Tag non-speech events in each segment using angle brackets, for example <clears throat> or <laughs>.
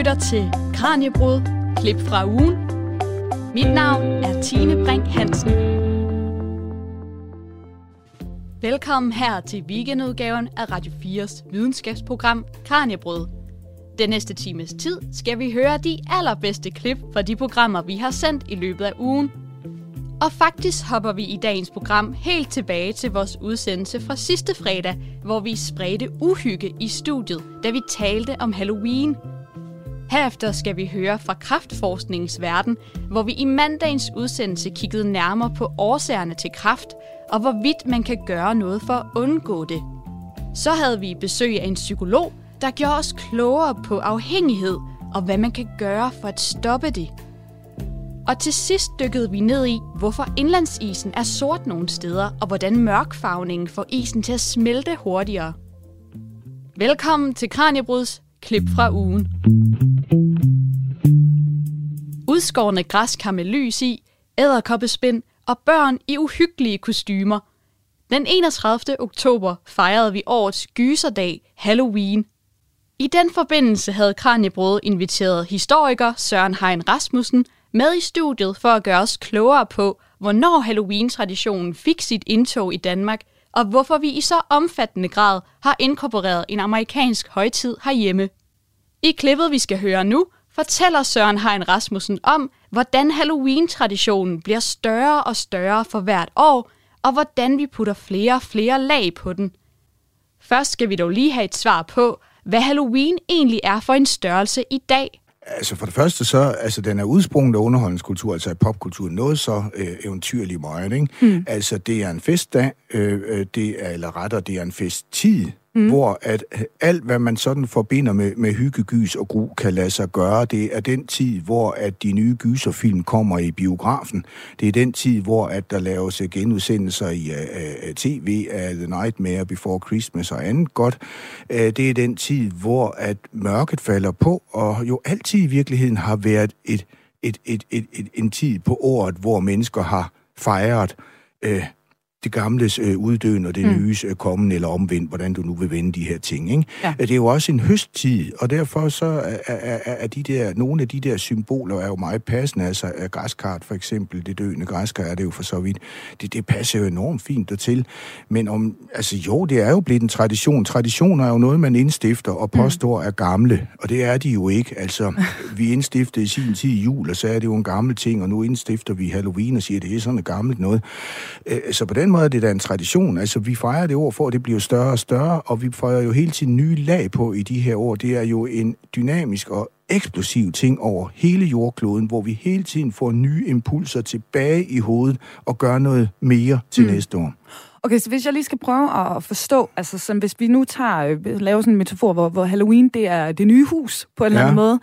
lytter til Kranjebrud, klip fra ugen. Mit navn er Tine Brink Hansen. Velkommen her til weekendudgaven af Radio 4's videnskabsprogram Kranjebrud. Den næste times tid skal vi høre de allerbedste klip fra de programmer, vi har sendt i løbet af ugen. Og faktisk hopper vi i dagens program helt tilbage til vores udsendelse fra sidste fredag, hvor vi spredte uhygge i studiet, da vi talte om Halloween. Herefter skal vi høre fra kraftforskningens verden, hvor vi i mandagens udsendelse kiggede nærmere på årsagerne til kraft, og hvorvidt man kan gøre noget for at undgå det. Så havde vi besøg af en psykolog, der gjorde os klogere på afhængighed og hvad man kan gøre for at stoppe det. Og til sidst dykkede vi ned i, hvorfor indlandsisen er sort nogle steder, og hvordan mørkfarvningen får isen til at smelte hurtigere. Velkommen til Kranjebruds klip fra ugen. Udskårende græskar med lys i, æderkoppespind og børn i uhyggelige kostymer. Den 31. oktober fejrede vi årets gyserdag, Halloween. I den forbindelse havde Kranjebrød inviteret historiker Søren Hein Rasmussen med i studiet for at gøre os klogere på, hvornår Halloween-traditionen fik sit indtog i Danmark, og hvorfor vi i så omfattende grad har inkorporeret en amerikansk højtid herhjemme. I klippet, vi skal høre nu, fortæller Søren Hein Rasmussen om, hvordan Halloween-traditionen bliver større og større for hvert år, og hvordan vi putter flere og flere lag på den. Først skal vi dog lige have et svar på, hvad Halloween egentlig er for en størrelse i dag. Altså for det første så, altså den er udsprunget af underholdningskultur, altså af popkultur, noget så øh, eventyrligt meget, ikke? Mm. Altså det er en festdag, øh, øh det er, eller retter, det er en festtid, mm. hvor at øh, alt, hvad man sådan forbinder med, med hygge, gys og gru, kan lade sig gøre. Det er den tid, hvor at de nye gyserfilm kommer i biografen. Det er den tid, hvor at der laves øh, genudsendelser i øh, uh, uh, tv af The Nightmare Before Christmas og andet godt. Uh, det er den tid, hvor at mørket falder på, og jo altid i virkeligheden har været et, et, et, et, et, en tid på året, hvor mennesker har fejret uh, det gamles øh, uddøen og det mm. nyes øh, kommen eller omvendt, hvordan du nu vil vende de her ting. Ikke? Ja. Det er jo også en høsttid, og derfor så er, er, er de der, nogle af de der symboler er jo meget passende. Altså græskart for eksempel, det døende græskar er det jo for så vidt. Det, det passer jo enormt fint dertil. Men om, altså jo, det er jo blevet en tradition. Traditioner er jo noget, man indstifter og mm. påstår mm. er gamle, og det er de jo ikke. Altså, <laughs> vi indstiftede i sin tid jul, og så er det jo en gammel ting, og nu indstifter vi Halloween og siger, at det er sådan et gammelt noget. Øh, så på den den måde er det da en tradition. Altså, vi fejrer det år for, at det bliver større og større, og vi fejrer jo hele tiden nye lag på i de her år. Det er jo en dynamisk og eksplosiv ting over hele jordkloden, hvor vi hele tiden får nye impulser tilbage i hovedet og gør noget mere til mm. næste år. Okay, så hvis jeg lige skal prøve at forstå, altså som hvis vi nu tager, øh, laver sådan en metafor, hvor, hvor Halloween, det er det nye hus på en ja. eller anden måde.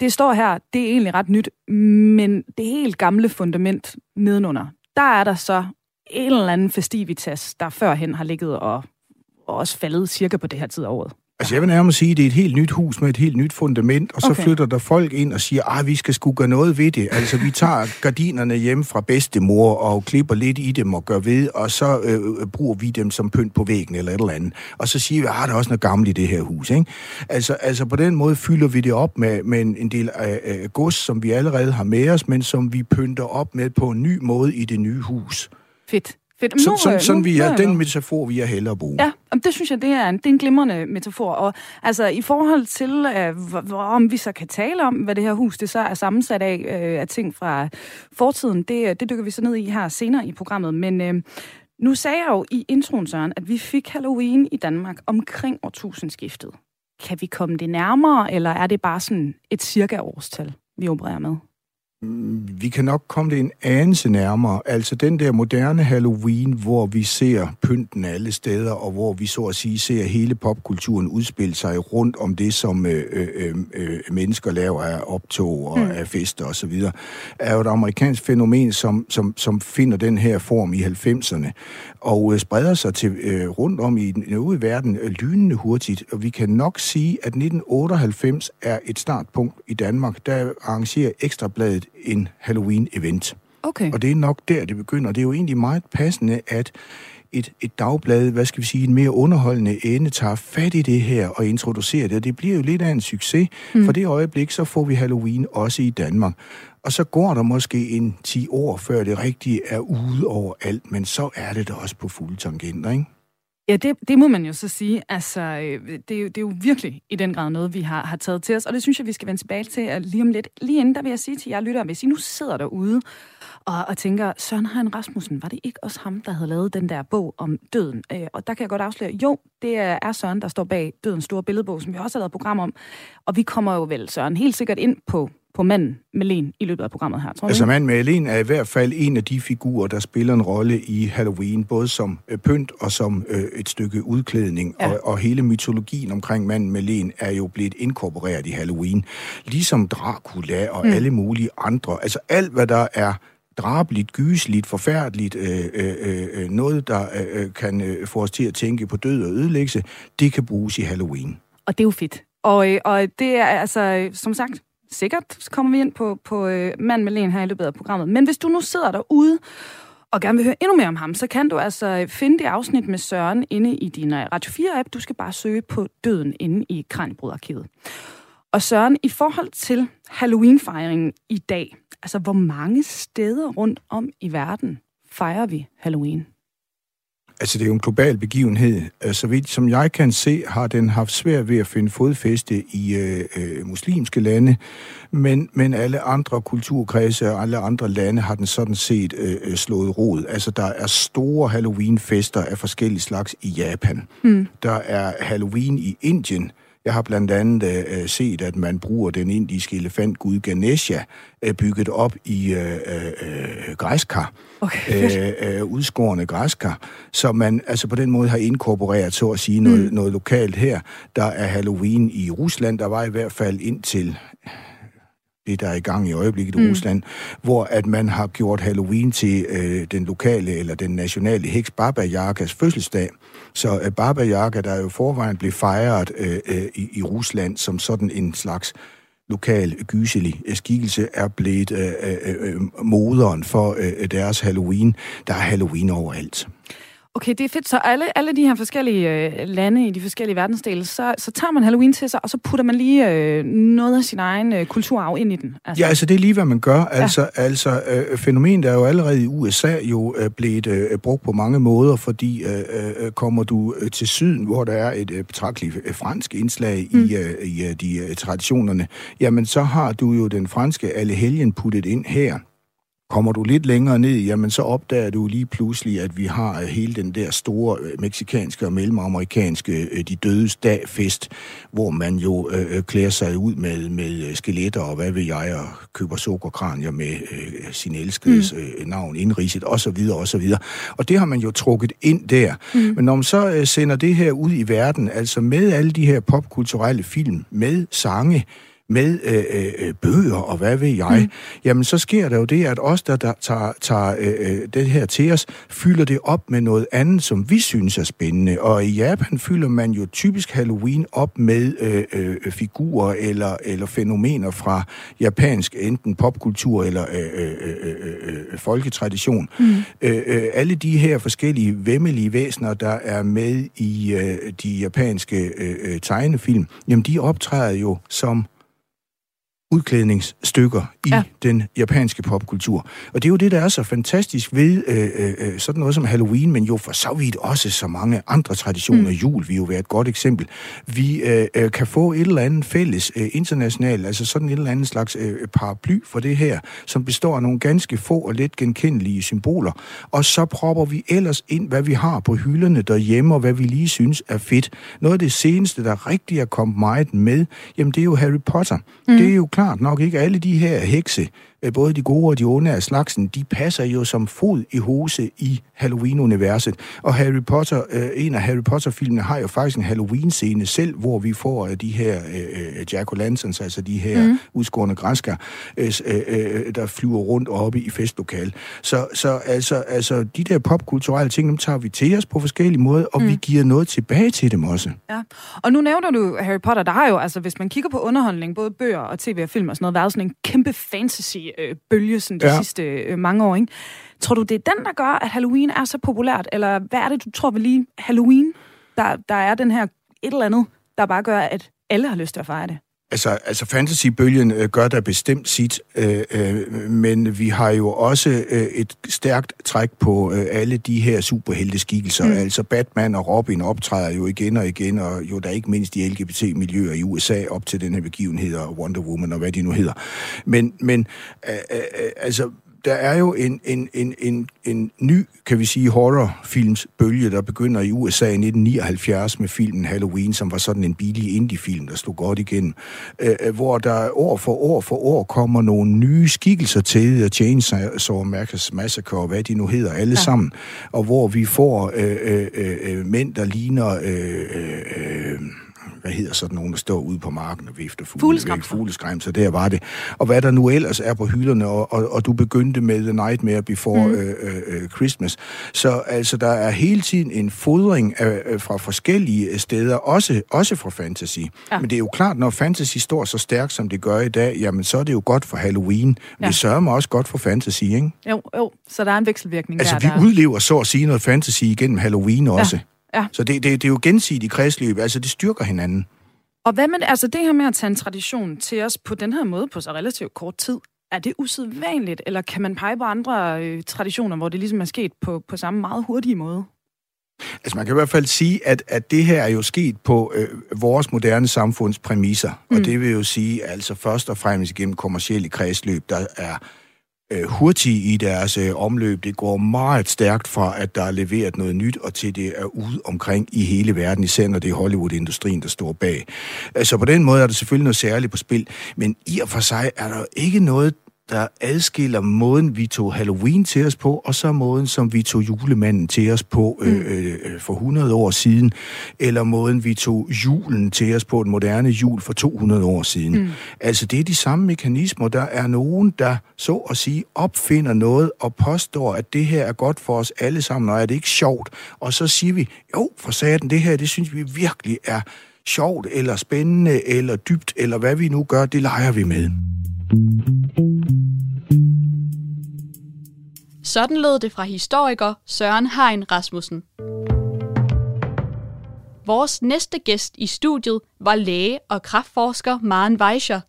Det står her, det er egentlig ret nyt, men det helt gamle fundament nedenunder, der er der så en eller anden festivitas, der førhen har ligget og, og også faldet cirka på det her tid af året. Altså jeg vil nærmest sige, at det er et helt nyt hus med et helt nyt fundament, og så okay. flytter der folk ind og siger, at vi skal sgu gøre noget ved det. Altså vi tager gardinerne hjem fra bedstemor og klipper lidt i dem og gør ved, og så øh, bruger vi dem som pynt på væggen eller et eller andet. Og så siger vi, at der er også noget gammelt i det her hus. Ikke? Altså, altså på den måde fylder vi det op med, med en, en del af øh, gods, som vi allerede har med os, men som vi pynter op med på en ny måde i det nye hus. Fedt. Fedt. Så, sådan, sådan vi er, den metafor, vi er hellere bruge. Ja, det synes jeg, det er en, det er en glimrende metafor. Og altså, i forhold til, øh, om vi så kan tale om, hvad det her hus det så er sammensat af, øh, af ting fra fortiden, det, det dykker vi så ned i her senere i programmet. Men øh, nu sagde jeg jo i introen, Søren, at vi fik Halloween i Danmark omkring årtusindskiftet. Kan vi komme det nærmere, eller er det bare sådan et cirka årstal, vi opererer med? Vi kan nok komme det en anelse nærmere. Altså den der moderne Halloween, hvor vi ser pynten alle steder, og hvor vi så at sige ser hele popkulturen udspille sig rundt om det, som øh, øh, øh, øh mennesker laver af optog og mm. af fester osv., er jo et amerikansk fænomen, som, som, som finder den her form i 90'erne, og øh, spreder sig til øh, rundt om i den øvrige verden øh, lynende hurtigt. Og vi kan nok sige, at 1998 er et startpunkt i Danmark, der arrangerer Ekstrabladet en Halloween-event. Okay. Og det er nok der, det begynder. Det er jo egentlig meget passende, at et, et dagblad, hvad skal vi sige, en mere underholdende ende, tager fat i det her og introducerer det. Og det bliver jo lidt af en succes. Mm. For det øjeblik, så får vi Halloween også i Danmark. Og så går der måske en 10 år, før det rigtige er ude over alt, men så er det da også på fulde tangenter, ikke? Ja, det, det må man jo så sige. Altså, øh, det, er jo, det er jo virkelig i den grad noget, vi har, har taget til os, og det synes jeg, vi skal vende tilbage til øh, lige om lidt. Lige inden, der vil jeg sige til jer lyttere, hvis I nu sidder derude og, og tænker, Søren Hein Rasmussen, var det ikke også ham, der havde lavet den der bog om døden? Øh, og der kan jeg godt afsløre, jo, det er Søren, der står bag Dødens Store Billedbog, som vi også har lavet program om. Og vi kommer jo vel, Søren, helt sikkert ind på på manden Melen i løbet af programmet her, tror Altså manden Melen er i hvert fald en af de figurer, der spiller en rolle i Halloween, både som øh, pynt og som øh, et stykke udklædning. Ja. Og, og hele mytologien omkring manden Melen er jo blevet inkorporeret i Halloween. Ligesom Dracula og mm. alle mulige andre. Altså alt, hvad der er drabeligt, gyseligt, forfærdeligt, øh, øh, øh, øh noget, der øh, kan øh, få os til at tænke på død og ødelæggelse, det kan bruges i Halloween. Og det er jo fedt. Og, øh, og det er altså, som sagt, sikkert kommer vi ind på, på øh, mand med len her i løbet af programmet. Men hvis du nu sidder derude og gerne vil høre endnu mere om ham, så kan du altså finde det afsnit med Søren inde i din øh, Radio 4-app. Du skal bare søge på Døden inde i Kranjebrudarkivet. Og Søren, i forhold til Halloween-fejringen i dag, altså hvor mange steder rundt om i verden fejrer vi Halloween? Altså, det er jo en global begivenhed. Øh, så vidt som jeg kan se, har den haft svært ved at finde fodfæste i øh, øh, muslimske lande, men, men alle andre kulturkredse og alle andre lande har den sådan set øh, øh, slået rod. Altså, der er store Halloween-fester af forskellige slags i Japan. Mm. Der er Halloween i Indien, jeg har blandt andet øh, set, at man bruger den indiske elefantgud Ganesha øh, bygget op i øh, øh, græskar. Okay. Øh, øh, udskårende græskar. Så man altså på den måde har inkorporeret, så at sige, noget, mm. noget lokalt her. Der er Halloween i Rusland, der var i hvert fald indtil det, der er i gang i øjeblikket i mm. Rusland, hvor at man har gjort Halloween til øh, den lokale eller den nationale heks Baba Yagas fødselsdag. Så øh, Baba Yaga, der jo forvejen blev fejret øh, øh, i, i Rusland som sådan en slags lokal gyselig skikkelse, er blevet øh, øh, øh, moderen for øh, deres Halloween. Der er Halloween overalt. Okay, det er fedt. Så alle, alle de her forskellige øh, lande i de forskellige verdensdele, så, så tager man Halloween til sig, og så putter man lige øh, noget af sin egen øh, kulturarv ind i den. Altså. Ja, altså det er lige, hvad man gør. Altså, ja. altså øh, fænomenet er jo allerede i USA jo øh, blevet øh, brugt på mange måder, fordi øh, øh, kommer du øh, til syden, hvor der er et øh, betragteligt øh, fransk indslag mm. i, øh, i øh, de øh, traditionerne, jamen så har du jo den franske Allehelgen puttet ind her. Kommer du lidt længere ned, jamen så opdager du lige pludselig, at vi har øh, hele den der store øh, meksikanske og mellemamerikanske øh, De Dødes Dag-fest, hvor man jo øh, klæder sig ud med, med skeletter og hvad ved jeg, og køber sukkerkranier med øh, sin elskedes øh, navn indridset osv. osv. Og det har man jo trukket ind der. Mm. Men når man så øh, sender det her ud i verden, altså med alle de her popkulturelle film, med sange, med øh, øh, øh, bøger og hvad ved jeg, mm. jamen så sker der jo det, at os, der, der tager, tager øh, øh, det her til os, fylder det op med noget andet, som vi synes er spændende. Og i Japan fylder man jo typisk Halloween op med øh, øh, figurer eller, eller fænomener fra japansk, enten popkultur eller øh, øh, øh, øh, øh folketradition. Mm. Øh, øh, alle de her forskellige vemmelige væsener, der er med i øh, de japanske øh, tegnefilm, jamen de optræder jo som udklædningsstykker i ja. den japanske popkultur. Og det er jo det, der er så fantastisk ved øh, øh, øh, sådan noget som Halloween, men jo for så vidt også så mange andre traditioner. Mm. Jul vil jo være et godt eksempel. Vi øh, øh, kan få et eller andet fælles øh, internationalt, altså sådan et eller andet slags øh, paraply for det her, som består af nogle ganske få og let genkendelige symboler. Og så propper vi ellers ind, hvad vi har på hylderne derhjemme, og hvad vi lige synes er fedt. Noget af det seneste, der rigtig er kommet meget med, jamen det er jo Harry Potter. Mm. Det er jo klart klart nok ikke alle de her hekse, både de gode og de onde af slagsen, de passer jo som fod i hose i Halloween-universet. Og Harry Potter, øh, en af Harry Potter-filmene har jo faktisk en Halloween-scene selv, hvor vi får øh, de her øh, jack-o'-lanterns, altså de her mm. udskårende græsker, øh, øh, der flyver rundt oppe i festlokal. Så, så altså, altså, de der popkulturelle ting, dem tager vi til os på forskellige måder, og mm. vi giver noget tilbage til dem også. Ja, og nu nævner du Harry Potter, der har jo, altså hvis man kigger på underholdning, både bøger og tv film og sådan noget, været sådan en kæmpe fantasy-bølge sådan de ja. sidste øh, mange år, ikke? Tror du, det er den, der gør, at Halloween er så populært? Eller hvad er det, du tror ved lige Halloween, der, der er den her et eller andet, der bare gør, at alle har lyst til at fejre det? Altså, altså fantasybølgen øh, gør der bestemt sit, øh, øh, men vi har jo også øh, et stærkt træk på øh, alle de her superhelteskikkelser. Mm. Altså Batman og Robin optræder jo igen og igen, og jo der ikke mindst de LGBT-miljøer i USA op til den her begivenhed, og Wonder Woman og hvad de nu hedder. Men, men øh, øh, altså der er jo en, en, en, en, en ny, kan vi sige, horrorfilms bølge, der begynder i USA i 1979 med filmen Halloween, som var sådan en billig indie-film, der stod godt igen, øh, øh, hvor der år for år for år kommer nogle nye skikkelser til, Chainsaw Massacre og hvad de nu hedder, alle ja. sammen, og hvor vi får øh, øh, øh, øh mænd, der ligner... Øh, øh, hvad hedder sådan nogen, der står ude på marken og vifter fugle, fugleskræm. fugleskræm, så der var det. Og hvad der nu ellers er på hylderne, og, og, og du begyndte med The Nightmare Before mm. øh, øh, Christmas. Så altså, der er hele tiden en fodring af, øh, fra forskellige steder, også, også fra fantasy. Ja. Men det er jo klart, når fantasy står så stærkt, som det gør i dag, jamen så er det jo godt for Halloween. Ja. det sørger mig også godt for fantasy, ikke? Jo, jo, så der er en vekselvirkning altså, der. Altså, vi der... udlever så at sige noget fantasy igennem Halloween også. Ja. Så det, det, det er jo gensidigt kredsløb, altså det styrker hinanden. Og hvad med altså det her med at tage en tradition til os på den her måde på så relativt kort tid, er det usædvanligt, eller kan man pege på andre øh, traditioner, hvor det ligesom er sket på, på samme meget hurtige måde? Altså man kan i hvert fald sige, at, at det her er jo sket på øh, vores moderne samfunds præmisser. Mm. Og det vil jo sige, altså først og fremmest gennem kommersielle kredsløb, der er øh, hurtige i deres øh, omløb. Det går meget stærkt fra, at der er leveret noget nyt, og til det er ude omkring i hele verden, især når det er Hollywood-industrien, der står bag. Altså på den måde er der selvfølgelig noget særligt på spil, men i og for sig er der ikke noget, der adskiller måden, vi tog Halloween til os på, og så måden, som vi tog julemanden til os på øh, mm. øh, for 100 år siden, eller måden, vi tog julen til os på, den moderne jul for 200 år siden. Mm. Altså, det er de samme mekanismer. Der er nogen, der så at sige opfinder noget og påstår, at det her er godt for os alle sammen, og er det ikke sjovt? Og så siger vi, jo, for satan, det her, det synes vi virkelig er sjovt, eller spændende, eller dybt, eller hvad vi nu gør, det leger vi med. Sådan lød det fra historiker Søren Hein Rasmussen. Vores næste gæst i studiet var læge og kraftforsker Maren Weischer.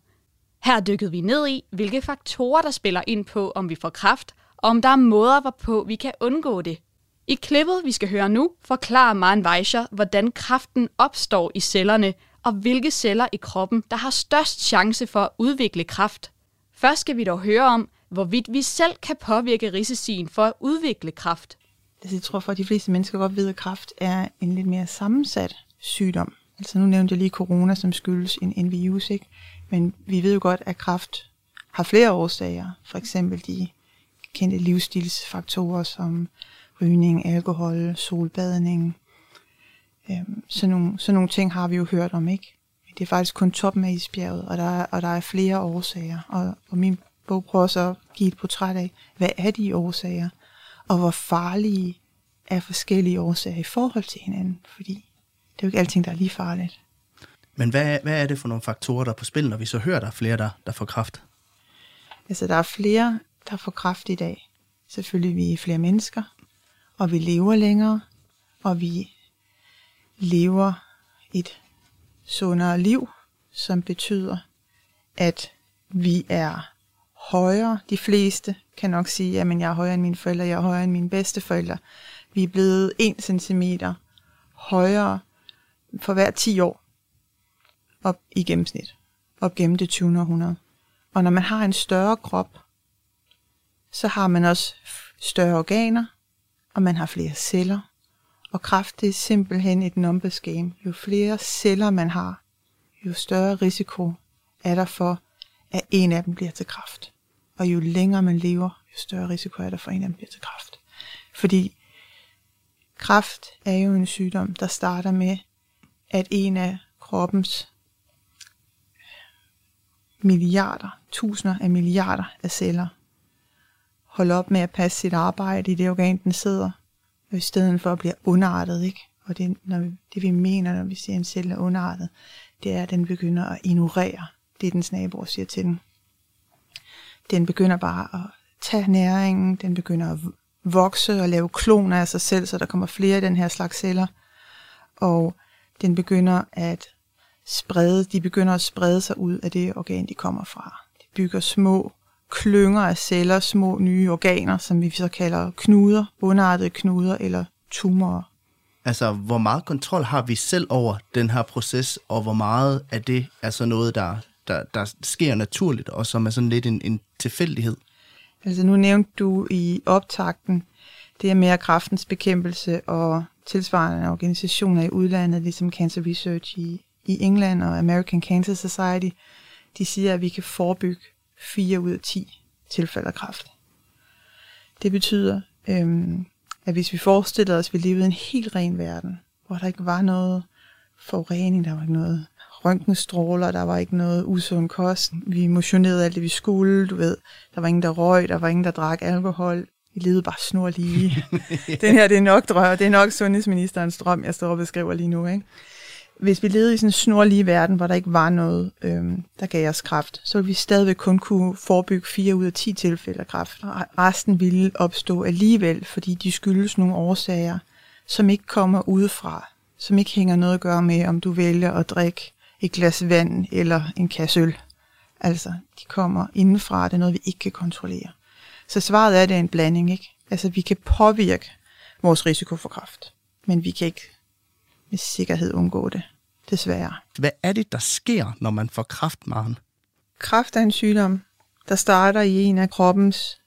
Her dykkede vi ned i, hvilke faktorer, der spiller ind på, om vi får kraft, og om der er måder, hvorpå vi kan undgå det. I klippet, vi skal høre nu, forklarer Maren Weischer, hvordan kraften opstår i cellerne, og hvilke celler i kroppen, der har størst chance for at udvikle kraft. Først skal vi dog høre om, hvorvidt vi selv kan påvirke risicien for at udvikle kræft. Altså, jeg tror for, at de fleste mennesker godt ved, at kræft er en lidt mere sammensat sygdom. Altså nu nævnte jeg lige corona, som skyldes en, en virus, ikke? Men vi ved jo godt, at kræft har flere årsager. For eksempel de kendte livsstilsfaktorer som rygning, alkohol, solbadning. Øhm, sådan, nogle, sådan nogle ting har vi jo hørt om, ikke? Det er faktisk kun toppen af isbjerget, og der er, og der er flere årsager. Og, og min bog prøver så at give et portræt af, hvad er de årsager, og hvor farlige er forskellige årsager i forhold til hinanden, fordi det er jo ikke alting, der er lige farligt. Men hvad, hvad er det for nogle faktorer, der er på spil, når vi så hører, der er flere, der, der får kraft? Altså, der er flere, der får kraft i dag. Selvfølgelig, vi er flere mennesker, og vi lever længere, og vi lever et sundere liv, som betyder, at vi er højere. De fleste kan nok sige, at jeg er højere end mine forældre, jeg er højere end mine bedsteforældre. Vi er blevet 1 cm højere for hver 10 år op i gennemsnit, op gennem det 20. århundrede. Og når man har en større krop, så har man også større organer, og man har flere celler. Og kraft det er simpelthen et numbers game. Jo flere celler man har, jo større risiko er der for, at en af dem bliver til kræft. Og jo længere man lever, jo større risiko er der for, at en af dem bliver til kræft. Fordi kræft er jo en sygdom, der starter med, at en af kroppens milliarder, tusinder af milliarder af celler holder op med at passe sit arbejde i det organ, den sidder, i stedet for at blive underartet, ikke? Og det, når vi, det vi mener, når vi siger, at en celle er underartet, det er, at den begynder at ignorere det dens naboer siger til den. Den begynder bare at tage næringen, den begynder at vokse og lave kloner af sig selv, så der kommer flere af den her slags celler. Og den begynder at sprede, de begynder at sprede sig ud af det organ, de kommer fra. De bygger små klynger af celler, små nye organer, som vi så kalder knuder, bundartede knuder eller tumorer. Altså, hvor meget kontrol har vi selv over den her proces, og hvor meget af det er så noget, der, der, der sker naturligt, og som er sådan lidt en, en tilfældighed? Altså, nu nævnte du i optakten, det er mere kraftens bekæmpelse og tilsvarende organisationer i udlandet, ligesom Cancer Research i, i England og American Cancer Society, de siger, at vi kan forebygge 4 ud af 10 tilfælde af kræft. Det betyder, øhm, at hvis vi forestiller os, at vi levede i en helt ren verden, hvor der ikke var noget forurening, der var ikke noget røntgenstråler, der var ikke noget usund kost, vi motionerede alt det, vi skulle, du ved, der var ingen, der røg, der var ingen, der drak alkohol, vi levede bare snor lige. <laughs> Den her, det er nok drøm, det er nok sundhedsministerens drøm, jeg står og beskriver lige nu, ikke? Hvis vi levede i sådan en snorlige verden, hvor der ikke var noget, øhm, der gav os kræft, så ville vi stadigvæk kun kunne forebygge 4 ud af 10 tilfælde af kræft. Resten ville opstå alligevel, fordi de skyldes nogle årsager, som ikke kommer udefra, som ikke hænger noget at gøre med, om du vælger at drikke et glas vand eller en kasse øl. Altså, de kommer indenfra, det er noget, vi ikke kan kontrollere. Så svaret er, at det er en blanding, ikke? Altså, vi kan påvirke vores risiko for kræft, men vi kan ikke med sikkerhed undgå det, desværre. Hvad er det, der sker, når man får kræft, Maren? Kræft er en sygdom, der starter i en af kroppens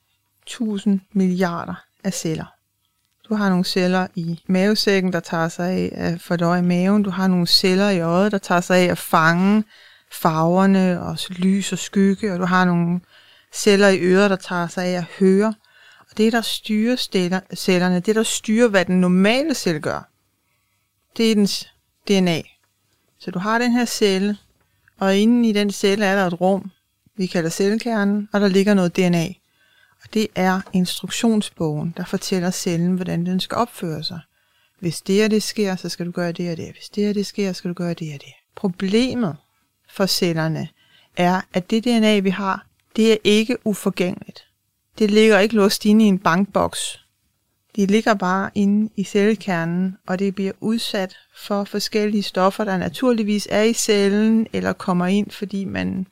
1000 milliarder af celler. Du har nogle celler i mavesækken, der tager sig af at fordøje maven. Du har nogle celler i øjet, der tager sig af at fange farverne og lys og skygge. Og du har nogle celler i øret, der tager sig af at høre. Og det, der styrer cellerne, det, der styrer, hvad den normale celle gør, det er dens DNA. Så du har den her celle, og inde i den celle er der et rum, vi kalder cellekernen, og der ligger noget DNA. Og det er instruktionsbogen, der fortæller cellen, hvordan den skal opføre sig. Hvis det og det sker, så skal du gøre det og det. Hvis det og det sker, så skal du gøre det og det. Problemet for cellerne er, at det DNA, vi har, det er ikke uforgængeligt. Det ligger ikke låst inde i en bankboks, de ligger bare inde i cellekernen, og det bliver udsat for forskellige stoffer, der naturligvis er i cellen, eller kommer ind, fordi man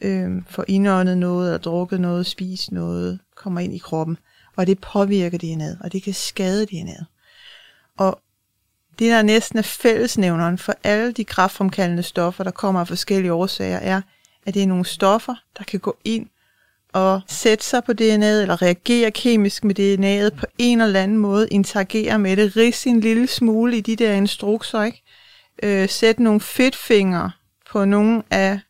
øh, får indåndet noget, eller drukket noget, spist noget, kommer ind i kroppen. Og det påvirker DNA'et, og det kan skade DNA'et. Og det, der næsten er fællesnævneren for alle de kraftfremkaldende stoffer, der kommer af forskellige årsager, er, at det er nogle stoffer, der kan gå ind at sætte sig på DNA'et, eller reagere kemisk med DNA'et på en eller anden måde, interagere med det, ridse en lille smule i de der instrukser, ikke? Øh, sætte nogle fedtfingre på nogle af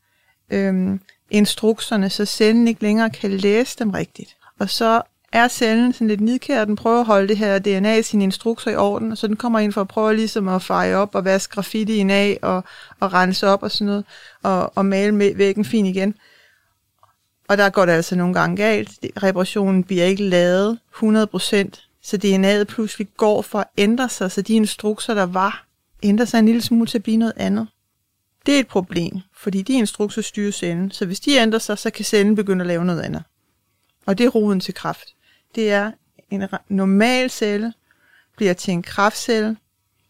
øh, instrukserne, så cellen ikke længere kan læse dem rigtigt. Og så er cellen sådan lidt nidkær, den prøver at holde det her DNA i sine instrukser i orden, og så den kommer ind for at prøve ligesom at feje op og vaske graffitien af og, og rense op og sådan noget, og, og male med væggen fin igen. Og der går det altså nogle gange galt. Reparationen bliver ikke lavet 100%, så DNA'et pludselig går for at ændre sig, så de instrukser, der var, ændrer sig en lille smule til at blive noget andet. Det er et problem, fordi de instrukser styrer cellen, så hvis de ændrer sig, så kan cellen begynde at lave noget andet. Og det er roden til kræft. Det er en normal celle, bliver til en kraftcelle,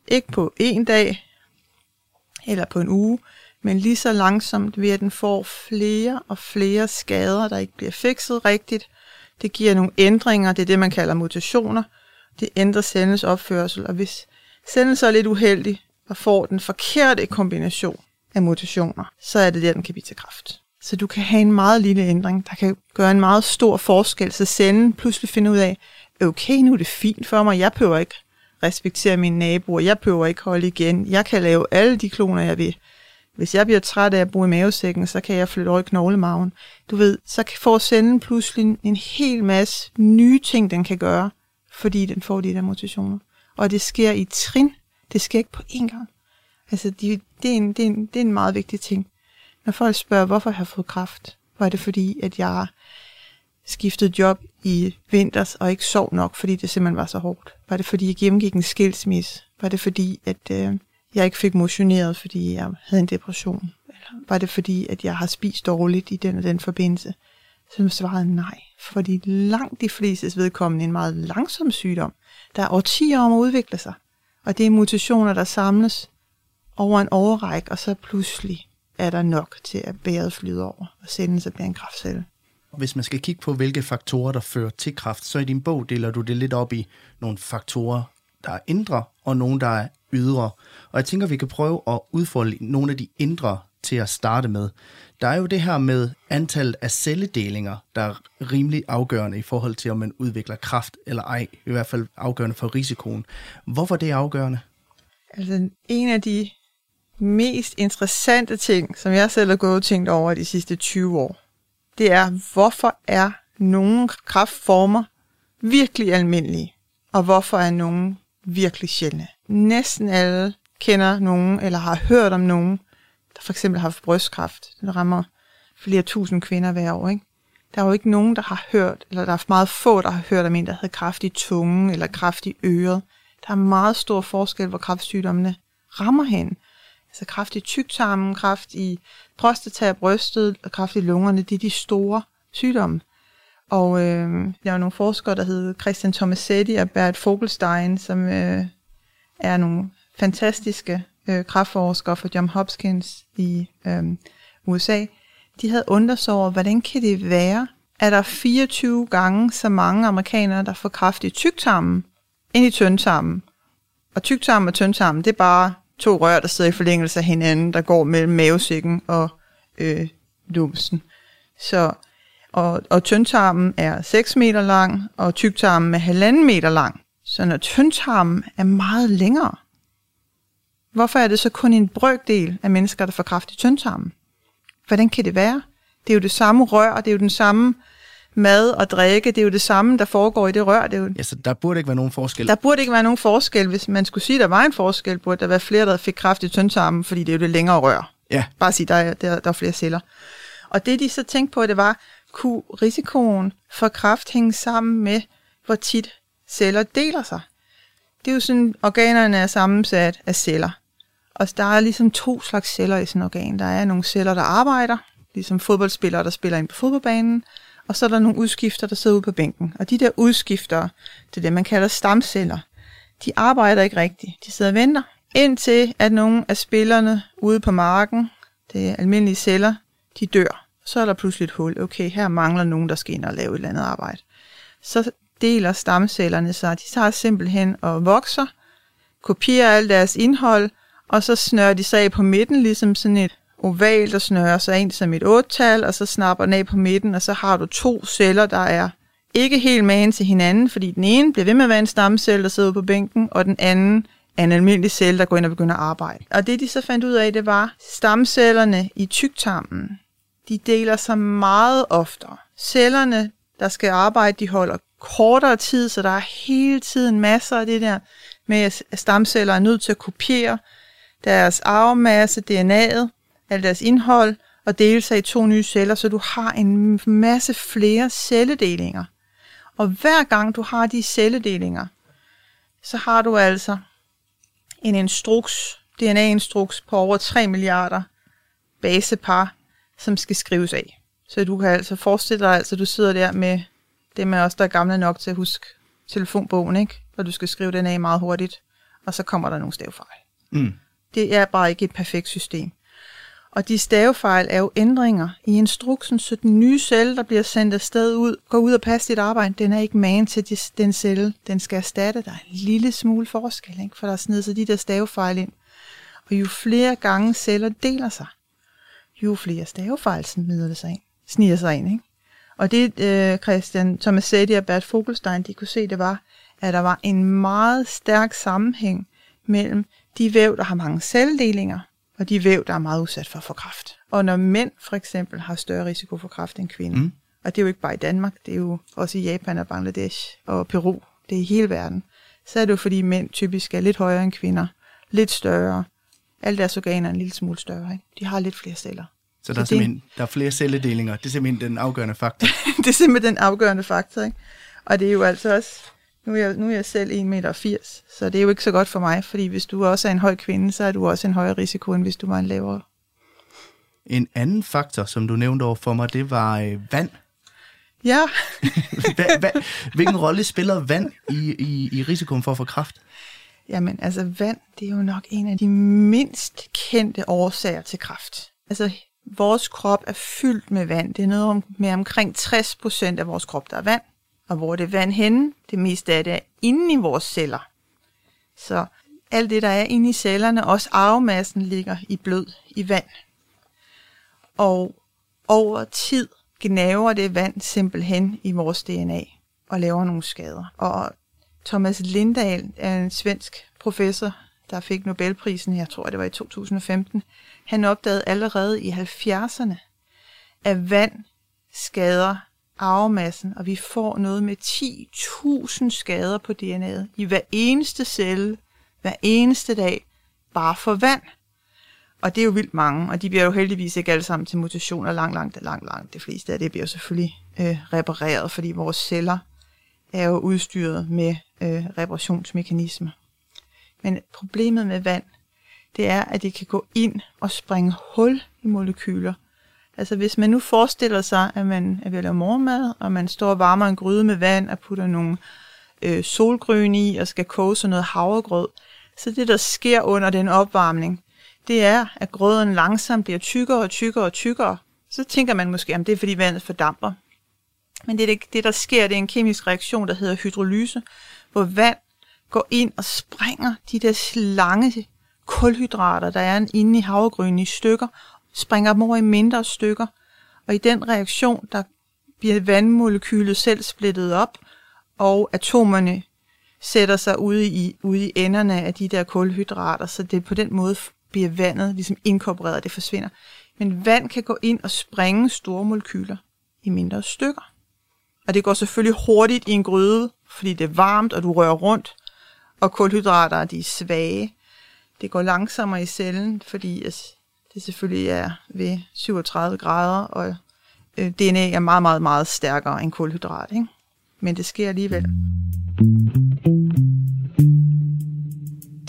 ikke på en dag eller på en uge, men lige så langsomt ved at den får flere og flere skader, der ikke bliver fikset rigtigt. Det giver nogle ændringer, det er det, man kalder mutationer. Det ændrer cellens opførsel, og hvis cellen så er lidt uheldig og får den forkerte kombination af mutationer, så er det der, den kan blive til kræft. Så du kan have en meget lille ændring, der kan gøre en meget stor forskel, så cellen pludselig finder ud af, okay, nu er det fint for mig, jeg behøver ikke respektere mine naboer, jeg behøver ikke holde igen, jeg kan lave alle de kloner, jeg vil. Hvis jeg bliver træt af at bo i mavesækken, så kan jeg flytte over i knoglemagen. Du ved, så får cellen pludselig en hel masse nye ting, den kan gøre, fordi den får de der mutationer. Og det sker i trin. Det sker ikke på én gang. Altså, det, det, er en, det, er en, det er en meget vigtig ting. Når folk spørger, hvorfor jeg har fået kraft, var det fordi, at jeg skiftede job i vinters og ikke sov nok, fordi det simpelthen var så hårdt? Var det fordi, jeg gennemgik en skilsmisse? Var det fordi, at øh, jeg ikke fik motioneret, fordi jeg havde en depression. Eller var det fordi, at jeg har spist dårligt i den og den forbindelse? Så svarede nej, fordi langt de fleste vedkommende en meget langsom sygdom, der er årtier om at udvikle sig. Og det er mutationer, der samles over en overræk, og så pludselig er der nok til, at bæret flyder over, og cellen så bliver en kraftcelle. Hvis man skal kigge på, hvilke faktorer, der fører til kræft, så i din bog deler du det lidt op i nogle faktorer, der er indre, og nogle, der er ydre. Og jeg tænker, vi kan prøve at udfolde nogle af de indre til at starte med. Der er jo det her med antallet af celledelinger, der er rimelig afgørende i forhold til, om man udvikler kraft eller ej. I hvert fald afgørende for risikoen. Hvorfor det er afgørende? Altså, en af de mest interessante ting, som jeg selv har gået og tænkt over de sidste 20 år, det er, hvorfor er nogle kraftformer virkelig almindelige, og hvorfor er nogle virkelig sjældne. Næsten alle kender nogen, eller har hørt om nogen, der for eksempel har haft brystkræft. Den rammer flere tusind kvinder hver år, ikke? Der er jo ikke nogen, der har hørt, eller der er meget få, der har hørt om en, der havde kræft i tungen eller kræft i øret. Der er meget stor forskel, hvor kræftsygdommene rammer hen. Altså kræft i tyktarmen, kræft i prostata og brystet og kræft i lungerne, det er de store sygdomme. Og øh, der er nogle forskere, der hedder Christian Tomasetti og Bert Fogelstein, som øh, er nogle fantastiske øh, kraftforskere fra John Hopkins i øh, USA. De havde undret sig over, hvordan kan det være, at der er 24 gange så mange amerikanere, der får kræft i tyktarmen, end i tyndtarmen. Og tyktarmen og tyndtarmen, det er bare to rør, der sidder i forlængelse af hinanden, der går mellem mavesækken og øh, lumsen. Så, og, og tyndtarmen er 6 meter lang, og tyktarmen er halvanden meter lang. Så når tyndtarmen er meget længere, hvorfor er det så kun en brøkdel af mennesker, der får kræft i tyndtarmen? Hvordan kan det være? Det er jo det samme rør, det er jo den samme mad og drikke, det er jo det samme, der foregår i det rør. Det er jo... Ja, så der burde ikke være nogen forskel. Der burde ikke være nogen forskel. Hvis man skulle sige, at der var en forskel, burde der være flere, der fik kræft i tyndtarmen, fordi det er jo det længere rør. Ja. Bare sige, der er, der, der er flere celler. Og det de så tænkte på, det var, kunne risikoen for kræft hænge sammen med, hvor tit celler deler sig? Det er jo sådan, organerne er sammensat af celler. Og der er ligesom to slags celler i sådan et organ. Der er nogle celler, der arbejder, ligesom fodboldspillere, der spiller ind på fodboldbanen, og så er der nogle udskifter, der sidder ude på bænken. Og de der udskifter, det er det, man kalder stamceller, de arbejder ikke rigtigt. De sidder og venter, indtil at nogle af spillerne ude på marken, det er almindelige celler, de dør. Så er der pludselig et hul. Okay, her mangler nogen, der skal ind og lave et eller andet arbejde. Så deler stamcellerne sig. De tager simpelthen og vokser, kopierer alt deres indhold, og så snører de sig af på midten, ligesom sådan et oval, der snører sig ind som et otal, og så snapper den af på midten, og så har du to celler, der er ikke helt magen til hinanden, fordi den ene bliver ved med at være en stamcelle, der sidder på bænken, og den anden er en almindelig celle, der går ind og begynder at arbejde. Og det de så fandt ud af, det var, stamcellerne i tyktarmen, de deler sig meget oftere. Cellerne, der skal arbejde, de holder kortere tid, så der er hele tiden masser af det der med, at stamceller er nødt til at kopiere deres arvemasse, DNA'et, alt deres indhold, og dele sig i to nye celler, så du har en masse flere celledelinger. Og hver gang du har de celledelinger, så har du altså en instruks, DNA-instruks på over 3 milliarder basepar, som skal skrives af. Så du kan altså forestille dig, altså du sidder der med det med os, der er gamle nok til at huske telefonbogen, ikke? Og du skal skrive den af meget hurtigt, og så kommer der nogle stavefejl. Mm. Det er bare ikke et perfekt system. Og de stavefejl er jo ændringer i instruksen, så den nye celle, der bliver sendt afsted ud, går ud og passer sit arbejde, den er ikke man til den celle, den skal erstatte. Der er en lille smule forskel, ikke? for der er snedet sig de der stavefejl ind. Og jo flere gange celler deler sig, jo flere stavefejl sniger sig ind. Sniger sig ind ikke? Og det øh, Christian Tomasetti og Bert Fogelstein, de kunne se, det var, at der var en meget stærk sammenhæng mellem de væv, der har mange celledelinger, og de væv, der er meget udsat for få kræft. Og når mænd for eksempel har større risiko for kræft end kvinder, mm. og det er jo ikke bare i Danmark, det er jo også i Japan og Bangladesh og Peru, det er i hele verden, så er det jo fordi mænd typisk er lidt højere end kvinder, lidt større, alle deres organer er en lille smule større, ikke? de har lidt flere celler. Så der er, simpelthen, der er flere celledelinger, det er simpelthen den afgørende faktor. <laughs> det er simpelthen den afgørende faktor, ikke? Og det er jo altså også, nu er, jeg, nu er jeg selv 1,80 meter, så det er jo ikke så godt for mig, fordi hvis du også er en høj kvinde, så er du også en højere risiko, end hvis du var en lavere. En anden faktor, som du nævnte over for mig, det var øh, vand. Ja. <laughs> <laughs> hva, hva, hvilken rolle spiller vand i, i, i risikoen for at få kræft? Jamen, altså vand, det er jo nok en af de mindst kendte årsager til kræft. Altså, vores krop er fyldt med vand. Det er noget om, med omkring 60% af vores krop, der er vand. Og hvor er det vand henne? Det meste af det er inde i vores celler. Så alt det, der er inde i cellerne, også arvemassen, ligger i blød i vand. Og over tid gnaver det vand simpelthen i vores DNA og laver nogle skader. Og Thomas Lindahl er en svensk professor, der fik Nobelprisen, jeg tror det var i 2015. Han opdagede allerede i 70'erne, at vand skader arvemassen, og vi får noget med 10.000 skader på DNA'et i hver eneste celle, hver eneste dag, bare for vand. Og det er jo vildt mange, og de bliver jo heldigvis ikke alle sammen til mutationer langt, langt, langt, langt. Det fleste af det bliver jo selvfølgelig øh, repareret, fordi vores celler er jo udstyret med øh, reparationsmekanismer. Men problemet med vand, det er, at det kan gå ind og springe hul i molekyler. Altså hvis man nu forestiller sig, at man er ved at lave morgenmad, og man står og varmer en gryde med vand og putter nogle øh, solgrøn i og skal koge sådan noget havregrød, så det der sker under den opvarmning, det er, at grøden langsomt bliver tykkere og tykkere og tykkere. Så tænker man måske, at det er fordi vandet fordamper. Men det, det, der sker, det er en kemisk reaktion, der hedder hydrolyse, hvor vand går ind og sprænger de der lange kulhydrater, der er inde i havregryn i stykker, springer dem over i mindre stykker. Og i den reaktion, der bliver vandmolekylet selv splittet op, og atomerne sætter sig ude i, ude i enderne af de der kulhydrater, så det på den måde bliver vandet ligesom inkorporeret, det forsvinder. Men vand kan gå ind og springe store molekyler i mindre stykker. Og det går selvfølgelig hurtigt i en gryde, fordi det er varmt, og du rører rundt, og kulhydrater de er svage. Det går langsommere i cellen, fordi det selvfølgelig er ved 37 grader, og øh, DNA er meget, meget, meget stærkere end kulhydrat. Ikke? Men det sker alligevel.